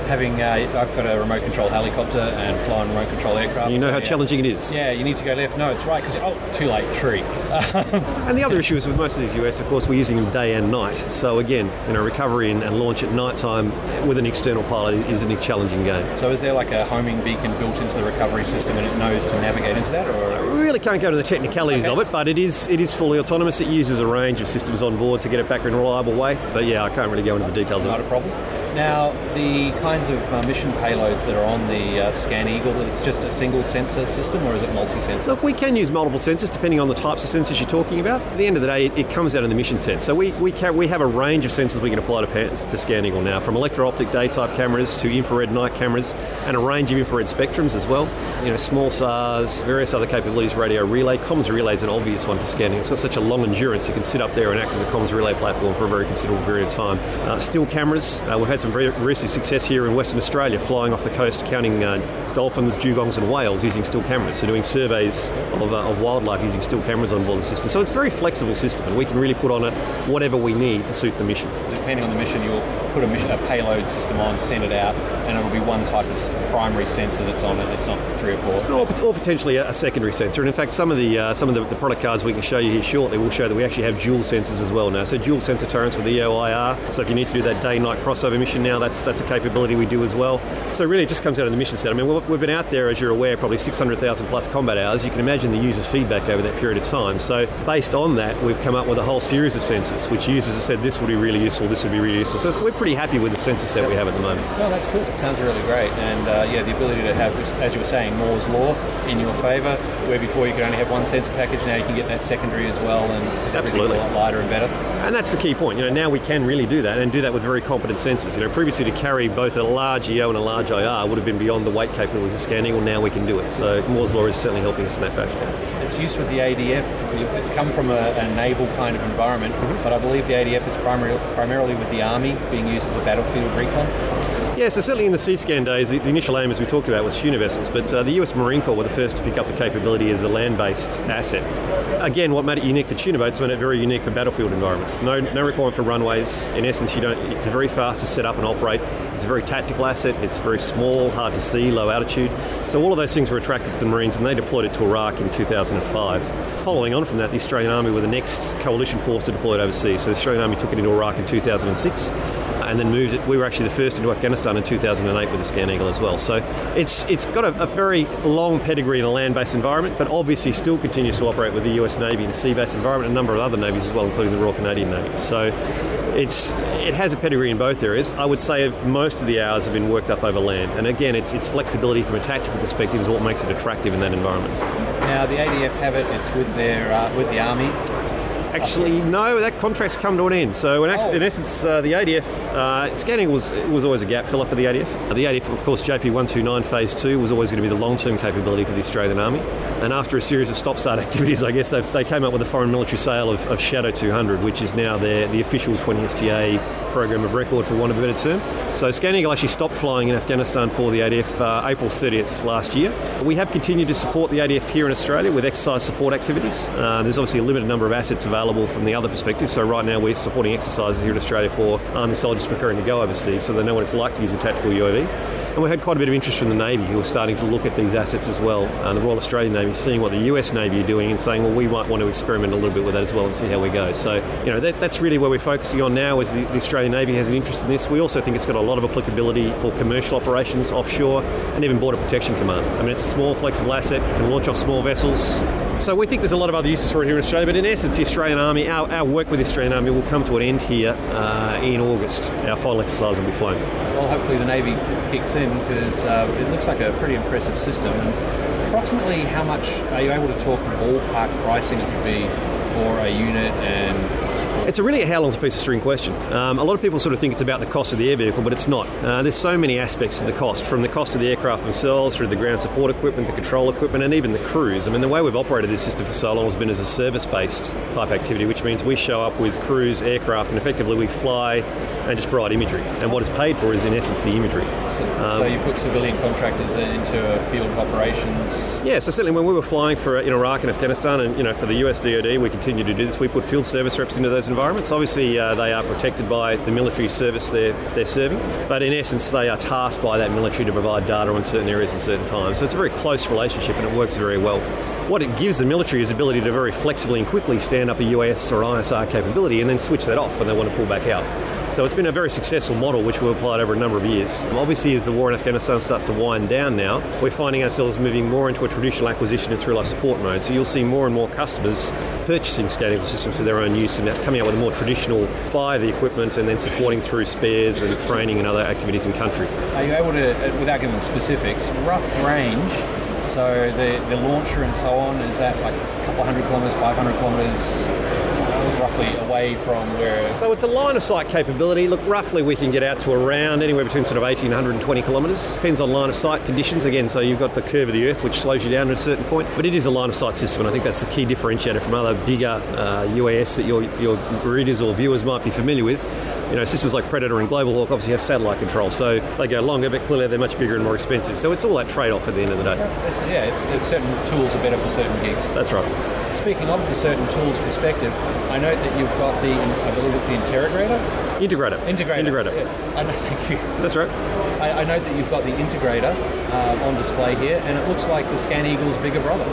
S1: Having uh, I've got a remote control helicopter and flying remote control aircraft.
S14: You know
S1: so,
S14: how
S1: yeah.
S14: challenging it is.
S1: Yeah, you need to go left. No, it's right because oh, too late. Tree.
S14: And the other issue is with most of these US, of course, we're using them day and night. So again, you know, recovery and, and launch at night time with an external pilot is a challenging game.
S1: So is there like a homing beacon built into the recovery system and it knows to navigate into that, or
S14: We really can't go to the technicalities of it, but it is it is fully autonomous. It uses a range of systems on board to get it back in a reliable way. But yeah, I can't really go into the details
S1: not
S14: of
S1: a problem? Now, the kinds of uh, mission payloads that are on the uh, Scan Eagle, it's just a single sensor system, or is it multi-sensor?
S14: Look, we can use multiple sensors depending on the types of sensors you're talking about. At the end of the day, it, it comes out in the mission set. So we we, can, we have a range of sensors we can apply to, to Scan Eagle now, from electro-optic day-type cameras to infrared night cameras, and a range of infrared spectrums as well. You know, small SARs, various other capabilities, radio relay. Comms relay is an obvious one for Scan Eagle. It's got such a long endurance, it can sit up there and act as a comms relay platform for a very considerable period of time. Uh, still cameras. Uh, we've had some very recent success here in Western Australia, flying off the coast, counting uh, dolphins, dugongs, and whales using still cameras. So doing surveys of, uh, of wildlife using still cameras on board the system. So it's a very flexible system, and we can really put on it whatever we need to suit the mission.
S1: Depending on the mission, you'll put a, mission, a payload system on, send it out, and it'll be one type of primary sensor that's on it. It's not three or four.
S14: Or, or potentially a, a secondary sensor. And in fact, some of the uh, some of the, the product cards we can show you here shortly will show that we actually have dual sensors as well now. So dual sensor turrets with EOIR. So if you need to do that day-night crossover mission now, that's that's a capability we do as well. So really, it just comes out of the mission set. I mean, we've, we've been out there, as you're aware, probably 600,000 plus combat hours. You can imagine the user feedback over that period of time. So based on that, we've come up with a whole series of sensors, which users have said this would be really useful, this would be really useful. So we're pretty happy with the sensor set we have at the moment.
S1: No, that's cool. It sounds really great. And uh, yeah, the ability to have, as you were saying, Moore's law in your favour, where before you could only have one sensor package, now you can get that secondary as well, and
S14: Absolutely.
S1: a lot lighter and better.
S14: And that's the key point. You know, now we can really do that and do that with very competent sensors. You You know, previously to carry both a large EO and a large IR would have been beyond the weight capabilities of Scan Eagle. Now we can do it. So Moore's Law is certainly helping us in that fashion.
S1: Its use with the ADF, it's come from a, a naval kind of environment, mm-hmm. but I believe the ADF is primary, primarily with the Army being used as a battlefield recon.
S14: Yeah, so certainly in the SeaScan days, the, initial aim, as we talked about, was tuna vessels, but uh, the US Marine Corps were the first to pick up the capability as a land-based asset. Again, what made it unique for tuna boats made it very unique for battlefield environments. No, no requirement for runways. In essence, you don't. It's very fast to set up and operate. It's a very tactical asset. It's very small, hard to see, low altitude. So all of those things were attractive to the Marines, and they deployed it to Iraq in 2005. Following on from that, the Australian Army were the next coalition force to deploy it overseas. So the Australian Army took it into Iraq in 2006 and then moved it. We were actually the first into Afghanistan in 2008 with the Scan Eagle as well. So it's it's got a, a very long pedigree in a land-based environment, but obviously still continues to operate with the U.S. Navy in a sea-based environment, and a number of other navies as well, including the Royal Canadian Navy. So it's it has a pedigree in both areas. I would say most of the hours have been worked up over land, and again, its its flexibility from a tactical perspective is what makes it attractive in that environment.
S1: Now the ADF have it. It's with their uh, with the Army.
S14: Actually, no, that contract's come to an end. So, in, ex- in essence, uh, the ADF uh, Scan Eagle was was always a gap filler for the ADF. The ADF, of course, JP 129 Phase 2 was always going to be the long term capability for the Australian Army. And after a series of stop start activities, I guess they came up with a foreign military sale of, of Shadow 200, which is now their, the official 20 STA program of record, for want of a better term. So, Scan actually stopped flying in Afghanistan for the ADF uh, April 30th last year. We have continued to support the ADF here in Australia with exercise support activities. Uh, there's obviously a limited number of assets available from the other perspective. So right now we're supporting exercises here in Australia for Army soldiers preparing to go overseas, so they know what it's like to use a tactical UAV. And we had quite a bit of interest from the Navy, who were starting to look at these assets as well. Uh, the Royal Australian Navy seeing what the US Navy are doing and saying, well, we might want to experiment a little bit with that as well and see how we go. So, you know, that, that's really where we're focusing on now. Is the, the Australian Navy has an interest in this. We also think it's got a lot of applicability for commercial operations offshore and even border protection command. I mean, it's a small, flexible asset. It can launch off small vessels. So we think there's a lot of other uses for it here in Australia, but in essence, the Australian Army, our, our work with the Australian Army will come to an end here uh, in August. Our final exercise will be flown.
S1: Well, hopefully the Navy kicks in because uh, it looks like a pretty impressive system. And approximately how much are you able to talk ballpark pricing it would be for a unit and
S14: it's a really a how long's a piece of string question. Um, a lot of people sort of think it's about the cost of the air vehicle, but it's not. Uh, there's so many aspects to the cost, from the cost of the aircraft themselves, through the ground support equipment, the control equipment, and even the crews. I mean, the way we've operated this system for so long has been as a service-based type activity, which means we show up with crews, aircraft, and effectively we fly and just provide imagery. And what is paid for is, in essence, the imagery.
S1: So, um, so you put civilian contractors into a field of operations.
S14: Yeah, so certainly when we were flying for in Iraq and Afghanistan, and you know for the US DoD, we continue to do this. We put field service reps into those environments. Obviously, uh, they are protected by the military service they're they're serving, but in essence, they are tasked by that military to provide data on certain areas at certain times. So it's a very close relationship, and it works very well. What it gives the military is ability to very flexibly and quickly stand up a UAS or ISR capability and then switch that off when they want to pull back out. So it's been a very successful model which we've applied over a number of years. Obviously, as the war in Afghanistan starts to wind down now, we're finding ourselves moving more into a traditional acquisition and through life support mode. So you'll see more and more customers purchasing Scan Eagle systems for their own use and coming out with a more traditional buy the equipment and then supporting through spares and training and other activities in country.
S1: Are you able to, uh, without giving specifics, rough range? So the, the launcher and so on, is that like a couple hundred kilometres, 500 kilometres? roughly away from where?
S14: So it's a line of sight capability. Look, roughly we can get out to around anywhere between sort of 18 and 120 kilometres. Depends on line of sight conditions. Again, so you've got the curve of the Earth, which slows you down at a certain point. But it is a line of sight system, and I think that's the key differentiator from other bigger uh, UAS that your, your readers or viewers might be familiar with. You know, systems like Predator and Global Hawk obviously have satellite control, so they go longer, but clearly they're much bigger and more expensive. So it's all that trade-off at the end of the day.
S1: It's, yeah, it's, it's certain tools are better for certain gigs.
S14: That's right.
S1: Speaking of the certain tools perspective, I note that you've got the, I believe it's the integrator.
S14: Integrator.
S1: Integrator.
S14: Integrator.
S1: Yeah. I know, thank you.
S14: That's right.
S1: I, I note that you've got the integrator uh, on display here, and it looks like the Scan Eagle's bigger brother.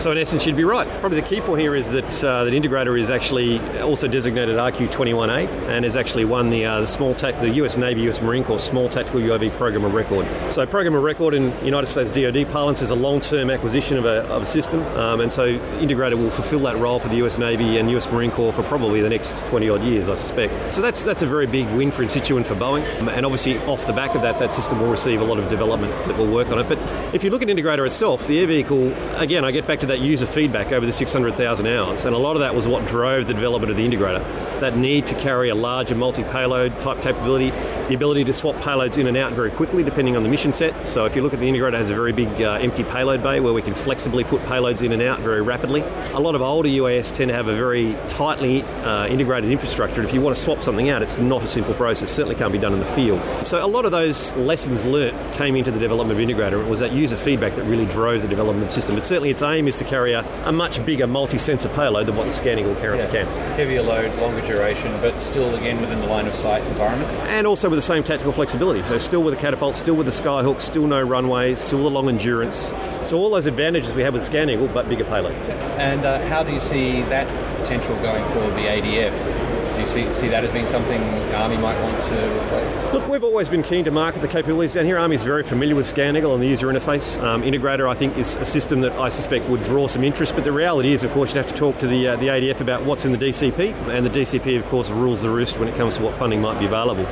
S14: So in essence, you'd be right. Probably the key point here is that uh, that integrator is actually also designated RQ21A and has actually won the, uh, the small tac- the U.S. Navy, U.S. Marine Corps Small Tactical UAV Program of Record. So program of record in United States DoD parlance is a long-term acquisition of a, of a system, um, and so integrator will fulfil that role for the U.S. Navy and U.S. Marine Corps for probably the next 20 odd years, I suspect. So that's that's a very big win for in situ and for Boeing, um, and obviously off the back of that, that system will receive a lot of development that will work on it. But if you look at integrator itself, the air vehicle, again, I get back to that user feedback over the 600,000 hours, and a lot of that was what drove the development of the integrator. That need to carry a larger multi-payload type capability, the ability to swap payloads in and out very quickly depending on the mission set. So if you look at the integrator, it has a very big uh, empty payload bay where we can flexibly put payloads in and out very rapidly. A lot of older UAS tend to have a very tightly uh, integrated infrastructure. If you want to swap something out, it's not a simple process. Certainly can't be done in the field. So a lot of those lessons learnt came into the development of integrator. It was that user feedback that really drove the development of the system. But certainly its aim is to carry a, a much bigger multi-sensor payload than what the Scan Eagle currently can.
S1: Heavier load, longer duration, but still again within the line of sight environment.
S14: And also with the same tactical flexibility. So still with the catapult, still with the skyhook, still no runways, still the long endurance. So all those advantages we have with Scan Eagle, but bigger payload.
S1: And uh, how do you see that potential going for the ADF? Do you see, see that as being something Army might want to?
S14: Look, we've always been keen to market the capabilities down here. Army's very familiar with Scan Eagle and the user interface. Um, Integrator, I think, is a system that I suspect would draw some interest. But the reality is, of course, you'd have to talk to the uh, the ADF about what's in the DCP, and the DCP, of course, rules the roost when it comes to what funding might be available.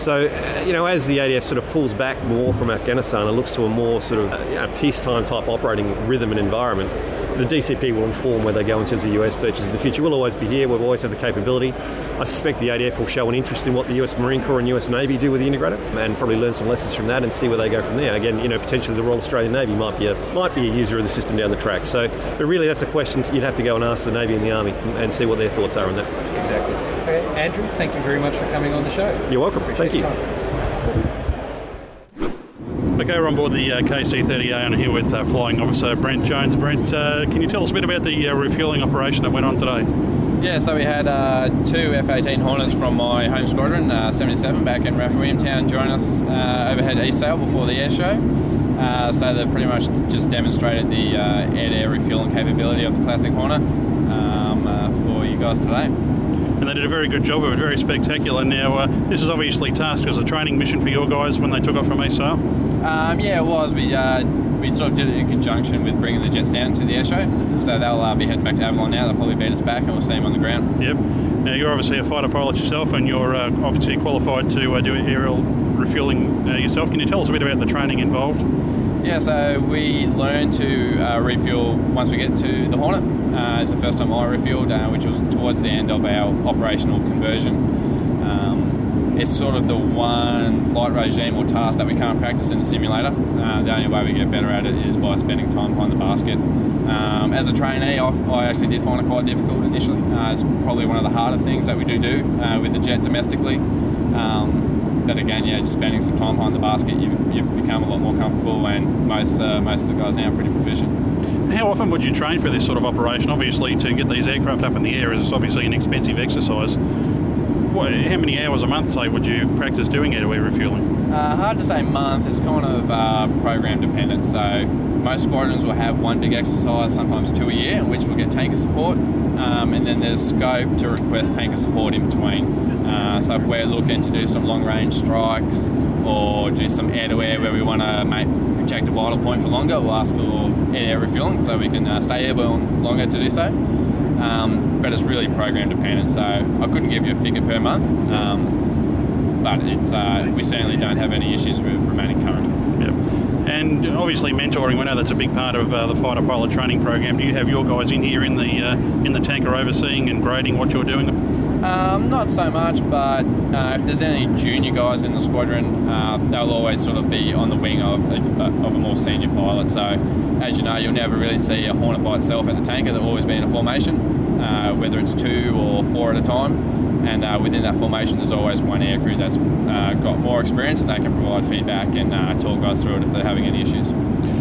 S14: So, uh, you know, as the ADF sort of pulls back more from Afghanistan and looks to a more sort of uh, peacetime type operating rhythm and environment, the DCP will inform where they go in terms of US purchases in the future. We'll always be here, we'll always have the capability. I suspect the ADF will show an interest in what the US Marine Corps and US Navy do with the integrator and probably learn some lessons from that and see where they go from there. Again, you know, potentially the Royal Australian Navy might be a, might be a user of the system down the track. So, but really that's a question you'd have to go and ask the Navy and the Army and see what their thoughts are on that.
S1: Exactly. Okay, Andrew, thank you very much for coming on the show.
S14: You're welcome.
S1: Appreciate
S14: Thank you.
S4: Okay, we're on board the uh, KC-30A and here with uh, Flying Officer Brent Jones. Brent, uh, can you tell us a bit about the uh, refueling operation that went on today?
S15: Yeah, so we had uh, two F-18 Hornets from my home squadron, uh, 77, back in RAAF Williamtown, join us overhead East Sale before the air show. So they've pretty much just demonstrated the air-to-air refueling capability of the classic Hornet um, for you guys today.
S4: And they did a very good job of it, very spectacular. Now, uh, this is obviously tasked as a training mission for your guys when they took off from Sale.
S15: Um, yeah, it was. We uh, we sort of did it in conjunction with bringing the jets down to the air show. So they'll uh, be heading back to Avalon now. They'll probably beat us back, and we'll see them on the ground.
S4: Yep. Now, you're obviously a fighter pilot yourself, and you're uh, obviously qualified to uh, do aerial refueling uh, yourself. Can you tell us a bit about the training involved?
S15: Yeah, so we learn to uh, refuel once we get to the Hornet. Uh, it's the first time I refueled, uh, which was towards the end of our operational conversion. Um, it's sort of the one flight regime or task that we can't practice in the simulator. Uh, the only way we get better at it is by spending time behind the basket. Um, as a trainee, I, I actually did find it quite difficult initially. Uh, it's probably one of the harder things that we do do uh, with the jet domestically. Um, but again, yeah, just spending some time behind the basket, you, you become a lot more comfortable, and most uh, most of the guys now are pretty proficient.
S4: How often would you train for this sort of operation? Obviously, to get these aircraft up in the air is obviously an expensive exercise. What, how many hours a month, say, would you practice doing air-to-air refueling?
S15: Uh, hard to say month. It's kind of uh, program dependent. So most squadrons will have one big exercise, sometimes two a year, in which we'll get tanker support, um, and then there's scope to request tanker support in between. Uh, so if we're looking to do some long-range strikes or do some air-to-air where we want to make protect a vital point for longer, we'll ask for air refueling so we can uh, stay airborne longer to do so. Um, but it's really program dependent, so I couldn't give you a figure per month. Um, but it's uh, we certainly don't have any issues with remaining current.
S4: Yep. And obviously, mentoring. We know that's a big part of uh, the fighter pilot training program. Do you have your guys in here in the uh, in the tanker overseeing and grading what you're doing?
S15: Um, not so much, but uh, if there's any junior guys in the squadron, uh, they'll always sort of be on the wing of a, of a more senior pilot. So, as you know, you'll never really see a Hornet by itself at the tanker. They'll always be in a formation, uh, whether it's two or four at a time. And uh, within that formation, there's always one aircrew that's uh, got more experience and they can provide feedback and uh, talk guys through it if they're having any issues.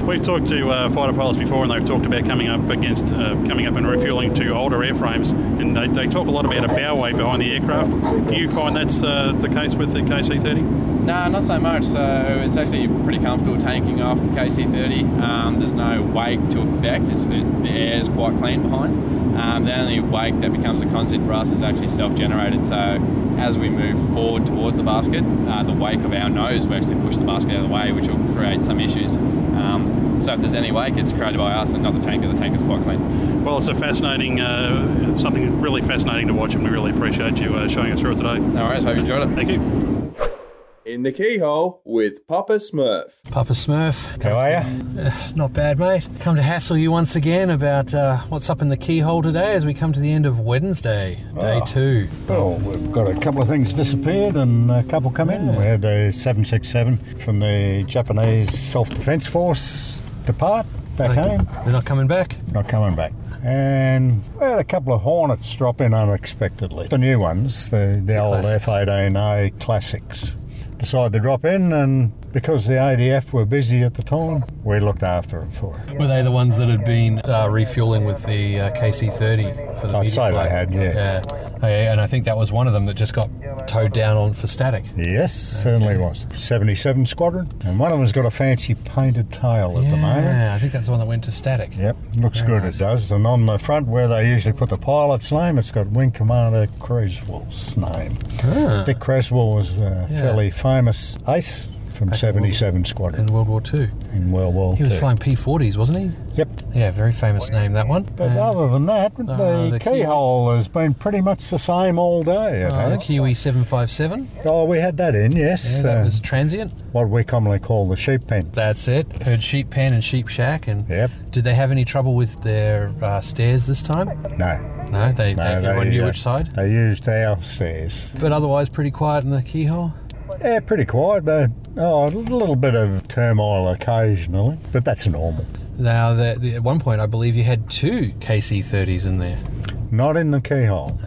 S4: We've talked to uh, fighter pilots before, and they've talked about coming up against uh, coming up and refueling to older airframes, and they, they talk a lot about a bow wave behind the aircraft. Do you find that's uh, the case with the KC-30?
S15: No, not so much. So it's actually pretty comfortable tanking off the KC-30. Um, there's no wake to affect. It's, it, the air is quite clean behind. Um, the only wake that becomes a concept for us is actually self-generated. So as we move forward towards the basket, uh, the wake of our nose will actually push the basket out of the way, which will create some issues. Um, so if there's any wake, it's created by us and not the tanker. The tanker's quite clean.
S4: Well, it's a fascinating, uh, something really fascinating to watch, and we really appreciate you uh, showing us through it today.
S15: No worries. Hope you enjoyed it.
S4: Thank you.
S16: In the Keyhole with Papa Smurf.
S5: Papa Smurf.
S16: How are you?
S5: Uh, not bad, mate. Come to hassle you once again about uh, what's up in the keyhole today as we come to the end of Wednesday, day
S17: Oh.
S5: two.
S17: Well, we've got a couple of things disappeared and a couple come in. We had the 767 from the Japanese Self Defence Force depart back
S5: They-
S17: home.
S5: They're not coming back?
S17: Not coming back. And we had a couple of Hornets drop in unexpectedly. The new ones, the, the old
S5: classics.
S17: F-18A classics, decided to drop in and because the ADF were busy at the time, we looked after them for it.
S5: Were they the ones that had been uh, refueling with the uh, KC-30 for the
S17: I'd say they had, yeah.
S5: yeah. Oh, And I think that was one of them that just got towed down on for static.
S17: Yes, certainly was. 77 Squadron, and one of them's got a fancy painted tail at the moment.
S5: Yeah, I think that's the one that went to static.
S17: Yep, looks
S5: Very
S17: good.
S5: nice.
S17: It does. And on the front, where they usually put the pilot's name, it's got Wing Commander Cresswell's name.
S5: Ah.
S17: Dick Cresswell was a
S5: Yeah.
S17: fairly famous ace from 77 Squadron
S5: in World War Two.
S17: In World War II.
S5: He was flying P-40s, wasn't he?
S17: Yep.
S5: Yeah, very famous name, that one.
S17: But
S5: Um,
S17: other than that,
S5: uh,
S17: the,
S5: the Kiwi-
S17: keyhole has been pretty much the same all day.
S5: Uh, the. Kiwi 757.
S17: Oh, we had that in, yes.
S5: Yeah, that
S17: Uh,
S5: was transient.
S17: what we commonly call the sheep pen.
S5: That's it. Heard sheep pen and sheep shack. And
S17: yep.
S5: did they have any trouble with their uh, stairs this time?
S17: No.
S5: No, they, they, everyone knew
S17: uh,
S5: which side.
S17: They used our stairs.
S5: But otherwise, pretty quiet in the keyhole.
S17: Yeah, pretty quiet, but oh, a little bit of turmoil occasionally, but that's normal.
S5: Now, the, the, at one point, I believe you had two KC-30s in there.
S17: Not in the keyhole.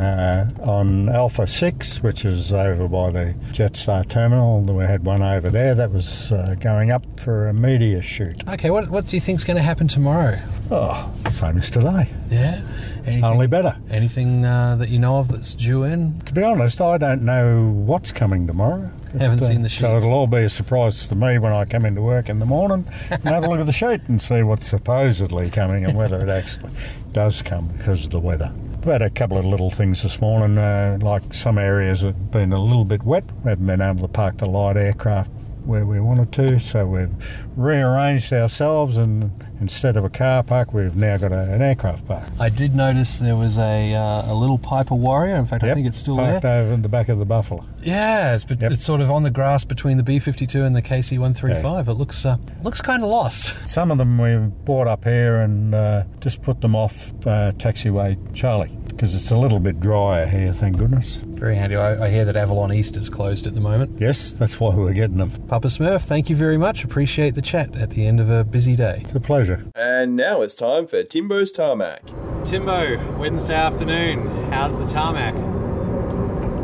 S17: Uh, on Alpha 6, which is over by the Jetstar terminal, we had one over there that was uh, going up for a media shoot.
S5: Okay, what, what do you think's going to happen tomorrow?
S17: Oh, same as today.
S5: Yeah. Anything,
S17: Only better.
S5: Anything uh, that you know of that's due in?
S17: To be honest, I don't know what's coming tomorrow.
S5: Haven't
S17: But,
S5: seen the
S17: sheet.
S5: So
S17: it'll all be a surprise to me when I come into work in the morning and have a look at the sheet and see what's supposedly coming and whether it actually does come because of the weather. We've had a couple of little things this morning, uh, like some areas have been a little bit wet. We haven't been able to park the light aircraft where we wanted to, so we've rearranged ourselves and instead of a car park, we've now got a, an aircraft park.
S5: I did notice there was a, uh, a little Piper Warrior. In fact, I think it's still
S17: parked
S5: there.
S17: over in the back of the Buffalo.
S5: Yeah, it's, but it's sort of on the grass between the B52 and the KC-135. It looks uh, looks kind of lost.
S17: Some of them we've brought up here and uh, just put them off uh, taxiway Charlie because it's a little bit drier here, thank goodness.
S5: Very handy. I, I hear that Avalon East is closed at the moment.
S17: Yes, that's why we're getting them.
S5: Papa Smurf, thank you very much. Appreciate the chat at the end of a busy day.
S17: It's a pleasure.
S16: And now it's time for Timbo's Tarmac.
S1: Timbo, Wednesday afternoon. How's the tarmac?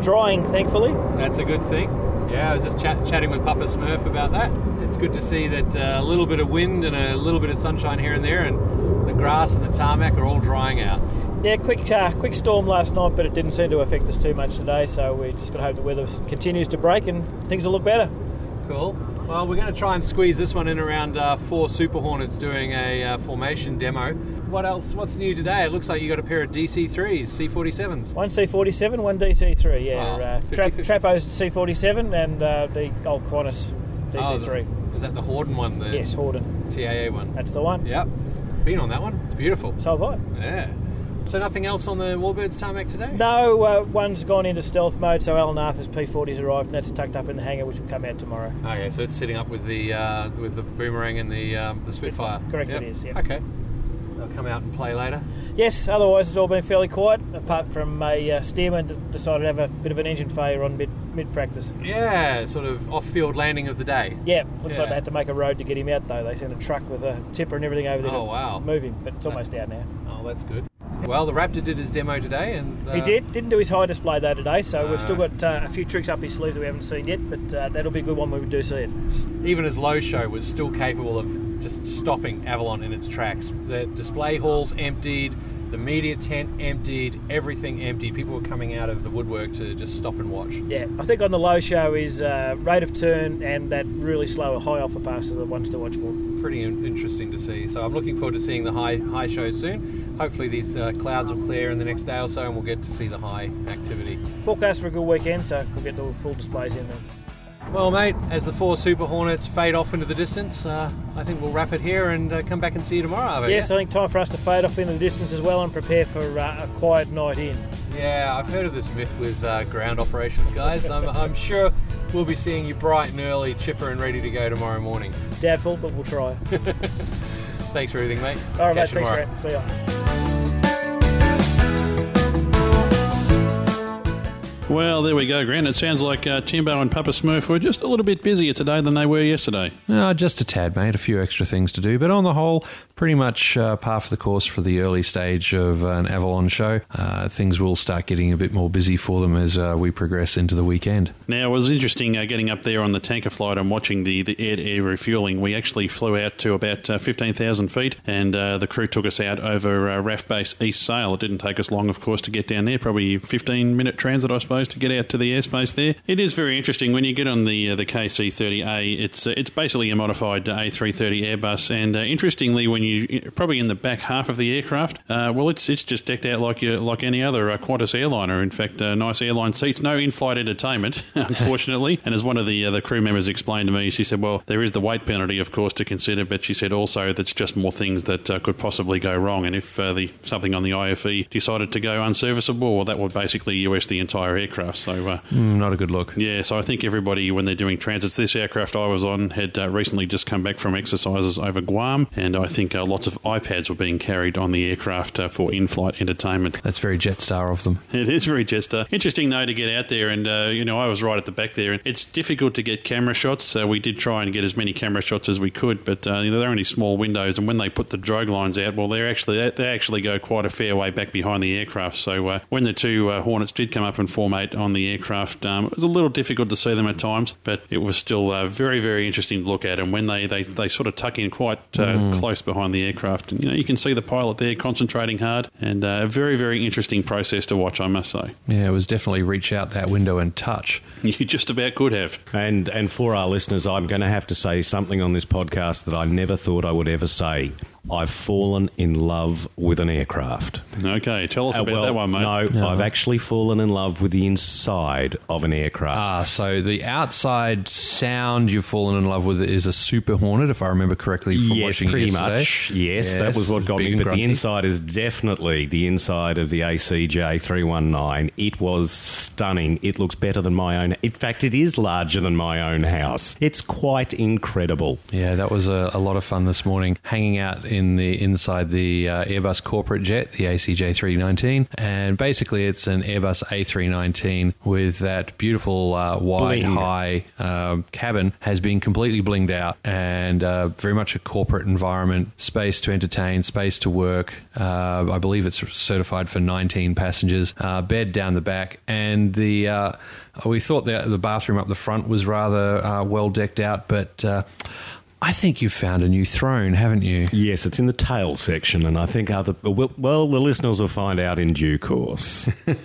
S18: Drying, thankfully.
S1: That's a good thing. Yeah, I was just chat- chatting with Papa Smurf about that. It's good to see that uh, a little bit of wind and a little bit of sunshine here and there, and the grass and the tarmac are all drying out.
S18: Yeah, quick uh, quick storm last night, but it didn't seem to affect us too much today. So we just got to hope the weather continues to break and things will look better.
S1: Cool. Well, we're going to try and squeeze this one in around uh, four Super Hornets doing a uh, formation demo. What else? What's new today? It looks like you got a pair of DC3s, C47s.
S18: One C47, one DC3. Yeah,
S1: Wow,
S18: uh,
S1: 50,
S18: Tra-
S1: 50.
S18: Trapo's C47 and uh, the old Qantas DC3.
S1: Oh, is that the Hawdon one? The
S18: yes, Hawdon.
S1: TAA one.
S18: That's the one.
S1: Yep. Been on that one. It's beautiful.
S18: So have I.
S1: Yeah. So nothing else on the Warbirds tarmac today?
S18: No, uh, one's gone into stealth mode, so Alan Arthur's P40's arrived, and that's tucked up in the hangar, which will come out tomorrow.
S1: Okay, so it's sitting up with the uh, with the boomerang and the um, the Spitfire.
S18: Correct,
S1: Yep.
S18: it is. Yeah.
S1: Okay. They'll come out and play later.
S18: Yes, otherwise it's all been fairly quiet, apart from a uh, Stearman that decided to have a bit of an engine failure on mid mid practice.
S1: Yeah, sort of off-field landing of the day.
S18: Yeah, looks
S1: Yeah.
S18: like they had to make a road to get him out though. They sent a truck with a tipper and everything over there
S1: Oh,
S18: to
S1: wow.
S18: move him, but it's almost out now.
S1: Oh, that's good. Well, the Raptor did his demo today, and uh,
S18: He did. Didn't do his high display though today, so we've still
S1: Ah.
S18: got uh, a few tricks up his sleeve that we haven't seen yet. But uh, that'll be a good one when we do see it.
S1: Even his low show was still capable of just stopping Avalon in its tracks. The display halls emptied, the media tent emptied, everything emptied. People were coming out of the woodwork to just stop and watch.
S18: Yeah, I think on the low show is uh, rate of turn and that really slow high alpha pass are the ones to watch for.
S1: Pretty in- interesting to see. So I'm looking forward to seeing the high high show soon. Hopefully these uh, clouds will clear in the next day or so, and we'll get to see the high activity.
S18: Forecast for a good weekend, so we'll get the full displays in there.
S1: Well, mate, as the four Super Hornets fade off into the distance, uh, I think we'll wrap it here and uh, come back and see you tomorrow.
S18: Yes,
S1: yeah?
S18: I think time for us to fade off into the distance as well and prepare for uh, a quiet night in.
S1: Yeah, I've heard of this myth with uh, ground operations, guys. I'm, I'm sure we'll be seeing you bright and early, chipper and ready to go tomorrow morning.
S18: Doubtful, but we'll try.
S1: Thanks for everything, mate.
S18: All right.
S1: Catch you
S18: Thanks,
S1: tomorrow.
S18: Grant. See ya.
S4: Well, there we go, Grant. It sounds like uh, Timbo and Papa Smurf were just a little bit busier today than they were yesterday.
S5: Uh, just a tad, mate. A few extra things to do, but on the whole, pretty much uh, par for the course for the early stage of an Avalon show. Uh, things will start getting a bit more busy for them as uh, we progress into the weekend.
S4: Now, it was interesting uh, getting up there on the tanker flight and watching the, the air-to-air refueling. We actually flew out to about uh, 15,000 feet, and uh, the crew took us out over RAAF Base East Sale. It didn't take us long, of course, to get down there. Probably 15-minute transit, I suppose, to get out to the airspace there. It is very interesting when you get on the the KC-30A. It's uh, it's basically a modified uh, A330 Airbus, and interestingly, when you probably in the back half of the aircraft, uh, well, it's it's just decked out like you, like any other uh, Qantas airliner. In fact, uh, nice airline seats, no in-flight entertainment, unfortunately. and as one of the uh, the crew members explained to me, she said, "Well, there is the weight penalty, of course, to consider, but she said also that's just more things that uh, could possibly go wrong. And if uh, the something on the IFE decided to go unserviceable, well, that would basically US the entire aircraft. So." Uh,
S5: Mm, not a good look.
S4: yeah, so I think everybody, when they're doing transits, this aircraft I was on had uh, recently just come back from exercises over Guam, and I think uh, lots of iPads were being carried on the aircraft uh, for in flight entertainment.
S5: That's very Jetstar of them.
S4: It is very uh, interesting, though, to get out there. And, uh, you know, I was right at the back there. and It's difficult to get camera shots. So we did try and get as many camera shots as we could, but, uh, you know, they're only small windows. And when they put the drogue lines out, well, they're actually, they actually go quite a fair way back behind the aircraft. So uh, when the two uh, Hornets did come up and formate on the aircraft, um, it was a little difficult to see them at times, but it was still uh, very, very interesting to look at. And when they, they, they sort of tuck in quite uh,
S5: Mm.
S4: close behind the aircraft, and you know you can see the pilot there concentrating hard, and uh, a very, very interesting process to watch, I must say.
S5: Yeah, it was definitely reach out that window and touch.
S4: You just about could have.
S3: And and for our listeners, I'm going to have to say something on this podcast that I never thought I would ever say. I've fallen in love with an aircraft.
S4: Okay, tell us
S3: Uh,
S4: about
S3: well,
S4: that one, mate.
S3: No,
S5: No.
S3: I've actually fallen in love with the inside of an aircraft.
S5: Ah, so the outside sound you've fallen in love with is a Super Hornet, if I remember correctly from
S3: yes,
S5: watching it
S3: pretty
S5: yesterday.
S3: much. Yes, that was what got me. But
S5: grunty.
S3: the inside is definitely the inside of the ACJ 319. It was stunning. It looks better than my own. In fact, it is larger than my own house. It's quite incredible.
S5: Yeah, that was a, a lot of fun this morning, hanging out in the inside the uh, Airbus corporate jet, the ACJ 319, and basically it's an Airbus A319 with that beautiful uh, wide,
S3: Bling.
S5: high uh, cabin has been completely blinged out and uh, very much a corporate environment, space to entertain, space to work. Uh, I believe it's certified for 19 passengers, uh, bed down the back, and the. Uh, we thought the, the bathroom up the front was rather uh, well decked out, but uh, I think you've found a new throne, haven't you?
S3: Yes, it's in the tail section, and I think other well, well the listeners will find out in due course.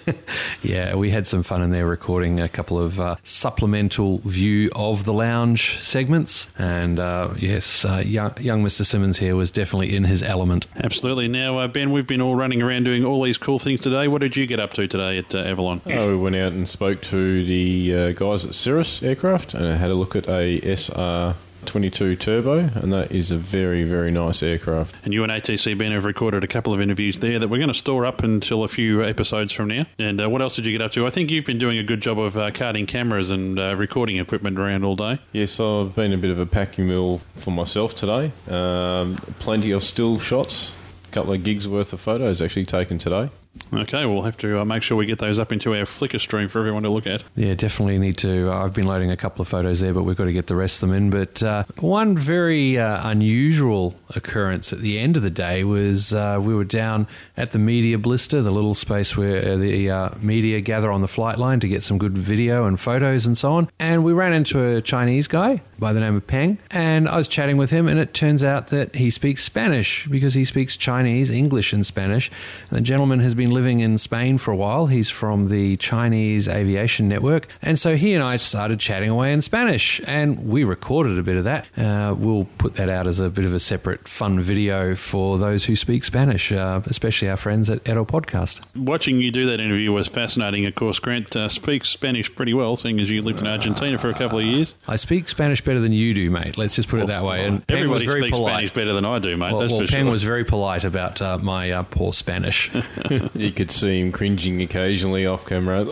S5: Yeah, we had some fun in there recording a couple of uh, supplemental view of the lounge segments. And uh, yes, uh, young, young Mr. Simmons here was definitely in his element.
S4: Absolutely. Now, uh, Ben, we've been all running around doing all these cool things today. What did you get up to today at uh, Avalon?
S8: Oh, we went out and spoke to the uh, guys at Cirrus Aircraft and had a look at a SR 22 Turbo, and that is a very, very nice aircraft.
S4: And you and ATC Ben have recorded a couple of interviews there that we're going to store up until a few episodes from now. And uh, what else did you get up to? I think you've been doing a good job of uh, carting cameras and uh, recording equipment around all day.
S8: Yes, I've been a bit of a packing mill for myself today. Um, plenty of still shots, a couple of gigs worth of photos actually taken today.
S4: Okay, we'll have to uh, make sure we get those up into our Flickr stream for everyone to look at.
S5: Yeah, definitely need to. uh, I've been loading a couple of photos there, but we've got to get the rest of them in. But uh, one very uh, unusual occurrence at the end of the day was we were down at the media blister, the little space where the media gather on the flight line to get some good video and photos and so on. And we ran into a Chinese guy by the name of Peng, and I was chatting with him, and it turns out that he speaks Spanish because he speaks Chinese, English, and Spanish. And the gentleman has been living in Spain for a while. He's from the Chinese Aviation Network, and so he and I started chatting away in Spanish, and we recorded a bit of that. Uh, we'll put that out as a bit of a separate fun video for those who speak Spanish, uh, especially our friends at Edo Podcast.
S4: Watching you do that interview was fascinating. Of course, Grant uh, speaks Spanish pretty well, seeing as you lived in Argentina for a couple of years.
S5: I speak Spanish better than you do, mate. Let's just put it that way. And
S4: Everybody speaks
S5: polite.
S4: Spanish better than I do, mate.
S5: Well, well,
S4: for
S5: Peng
S4: sure.
S5: was very polite about uh, my uh, poor Spanish.
S8: you could see him cringing occasionally off camera.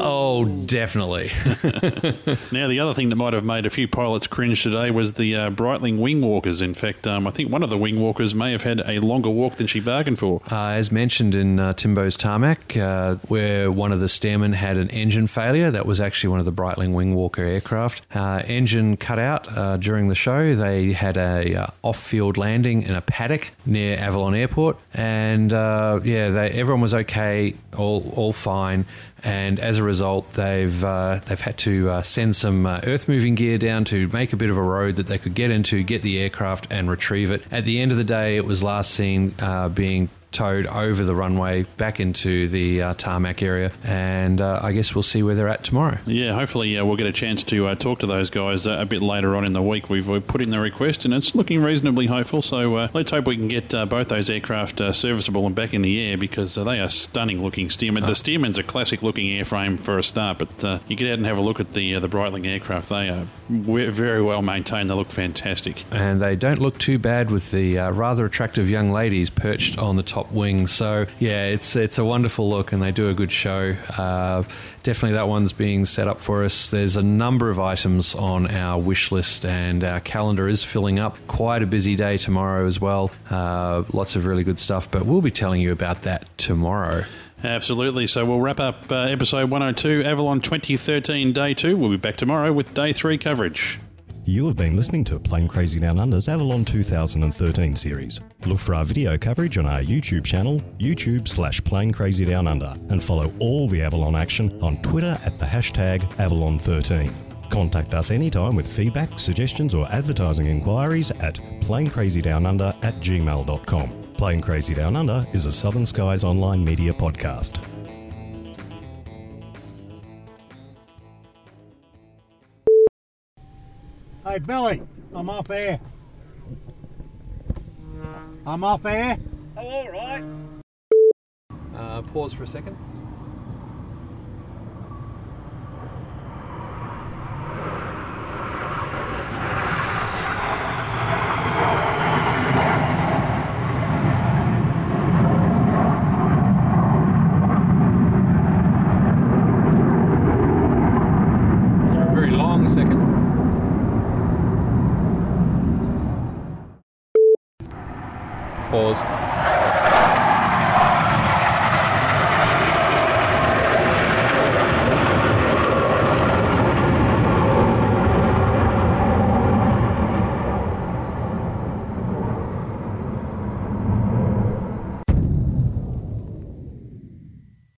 S8: Oh,
S5: definitely.
S4: Now, the other thing that might have made a few pilots cringe today was the uh, Breitling wing walkers. In fact, um, I think one of the wing walkers may have had a longer walk than she bargained for.
S5: Uh, as mentioned in uh, Timbo's tarmac, uh, where one of the Stearmen had an engine failure, that was actually one of the Breitling Wingwalker aircraft. Uh, engine cut out uh, during the show. They had a uh, off-field landing in a paddock near Avalon Airport, and uh, yeah, they, everyone was okay, all all fine. And as a result, they've uh, they've had to uh, send some uh, earth moving gear down to make a bit of a road that they could get into, get the aircraft, and retrieve it. At the end of the day, it was last seen uh, being towed over the runway back into the uh, tarmac area, and uh, I guess we'll see where they're at tomorrow.
S4: Yeah, hopefully uh, we'll get a chance to uh, talk to those guys uh, a bit later on in the week. We've, we've put in the request and it's looking reasonably hopeful. So uh, let's hope we can get uh, both those aircraft uh, serviceable and back in the air because uh, they are stunning looking Stearman. The Stearman's a classic looking airframe for a start, but uh, you get out and have a look at the uh, the Breitling aircraft. They are very well maintained. They look fantastic.
S5: And they don't look too bad with the uh, rather attractive young ladies perched on the top wing. So yeah, it's it's a wonderful look, and they do a good show. Uh, definitely, that one's being set up for us. There's a number of items on our wish list, and our calendar is filling up. Quite a busy day tomorrow as well. Uh, lots of really good stuff, but we'll be telling you about that tomorrow.
S4: Absolutely. So we'll wrap up uh, episode 102, Avalon 2013, day two. We'll be back tomorrow with day three coverage.
S3: You have been listening to Plane Crazy Down Under's Avalon 2013 series. Look for our video coverage on our YouTube channel, YouTube slash Plane Crazy Down Under, and follow all the Avalon action on Twitter at the hashtag Avalon13. Contact us anytime with feedback, suggestions, or advertising inquiries at planecrazydownunder at gmail.com. Plane Crazy Down Under is a Southern Skies online media podcast.
S17: Hey, Billy, I'm off air. I'm off air.
S18: Oh, all right.
S1: Uh, pause for a second.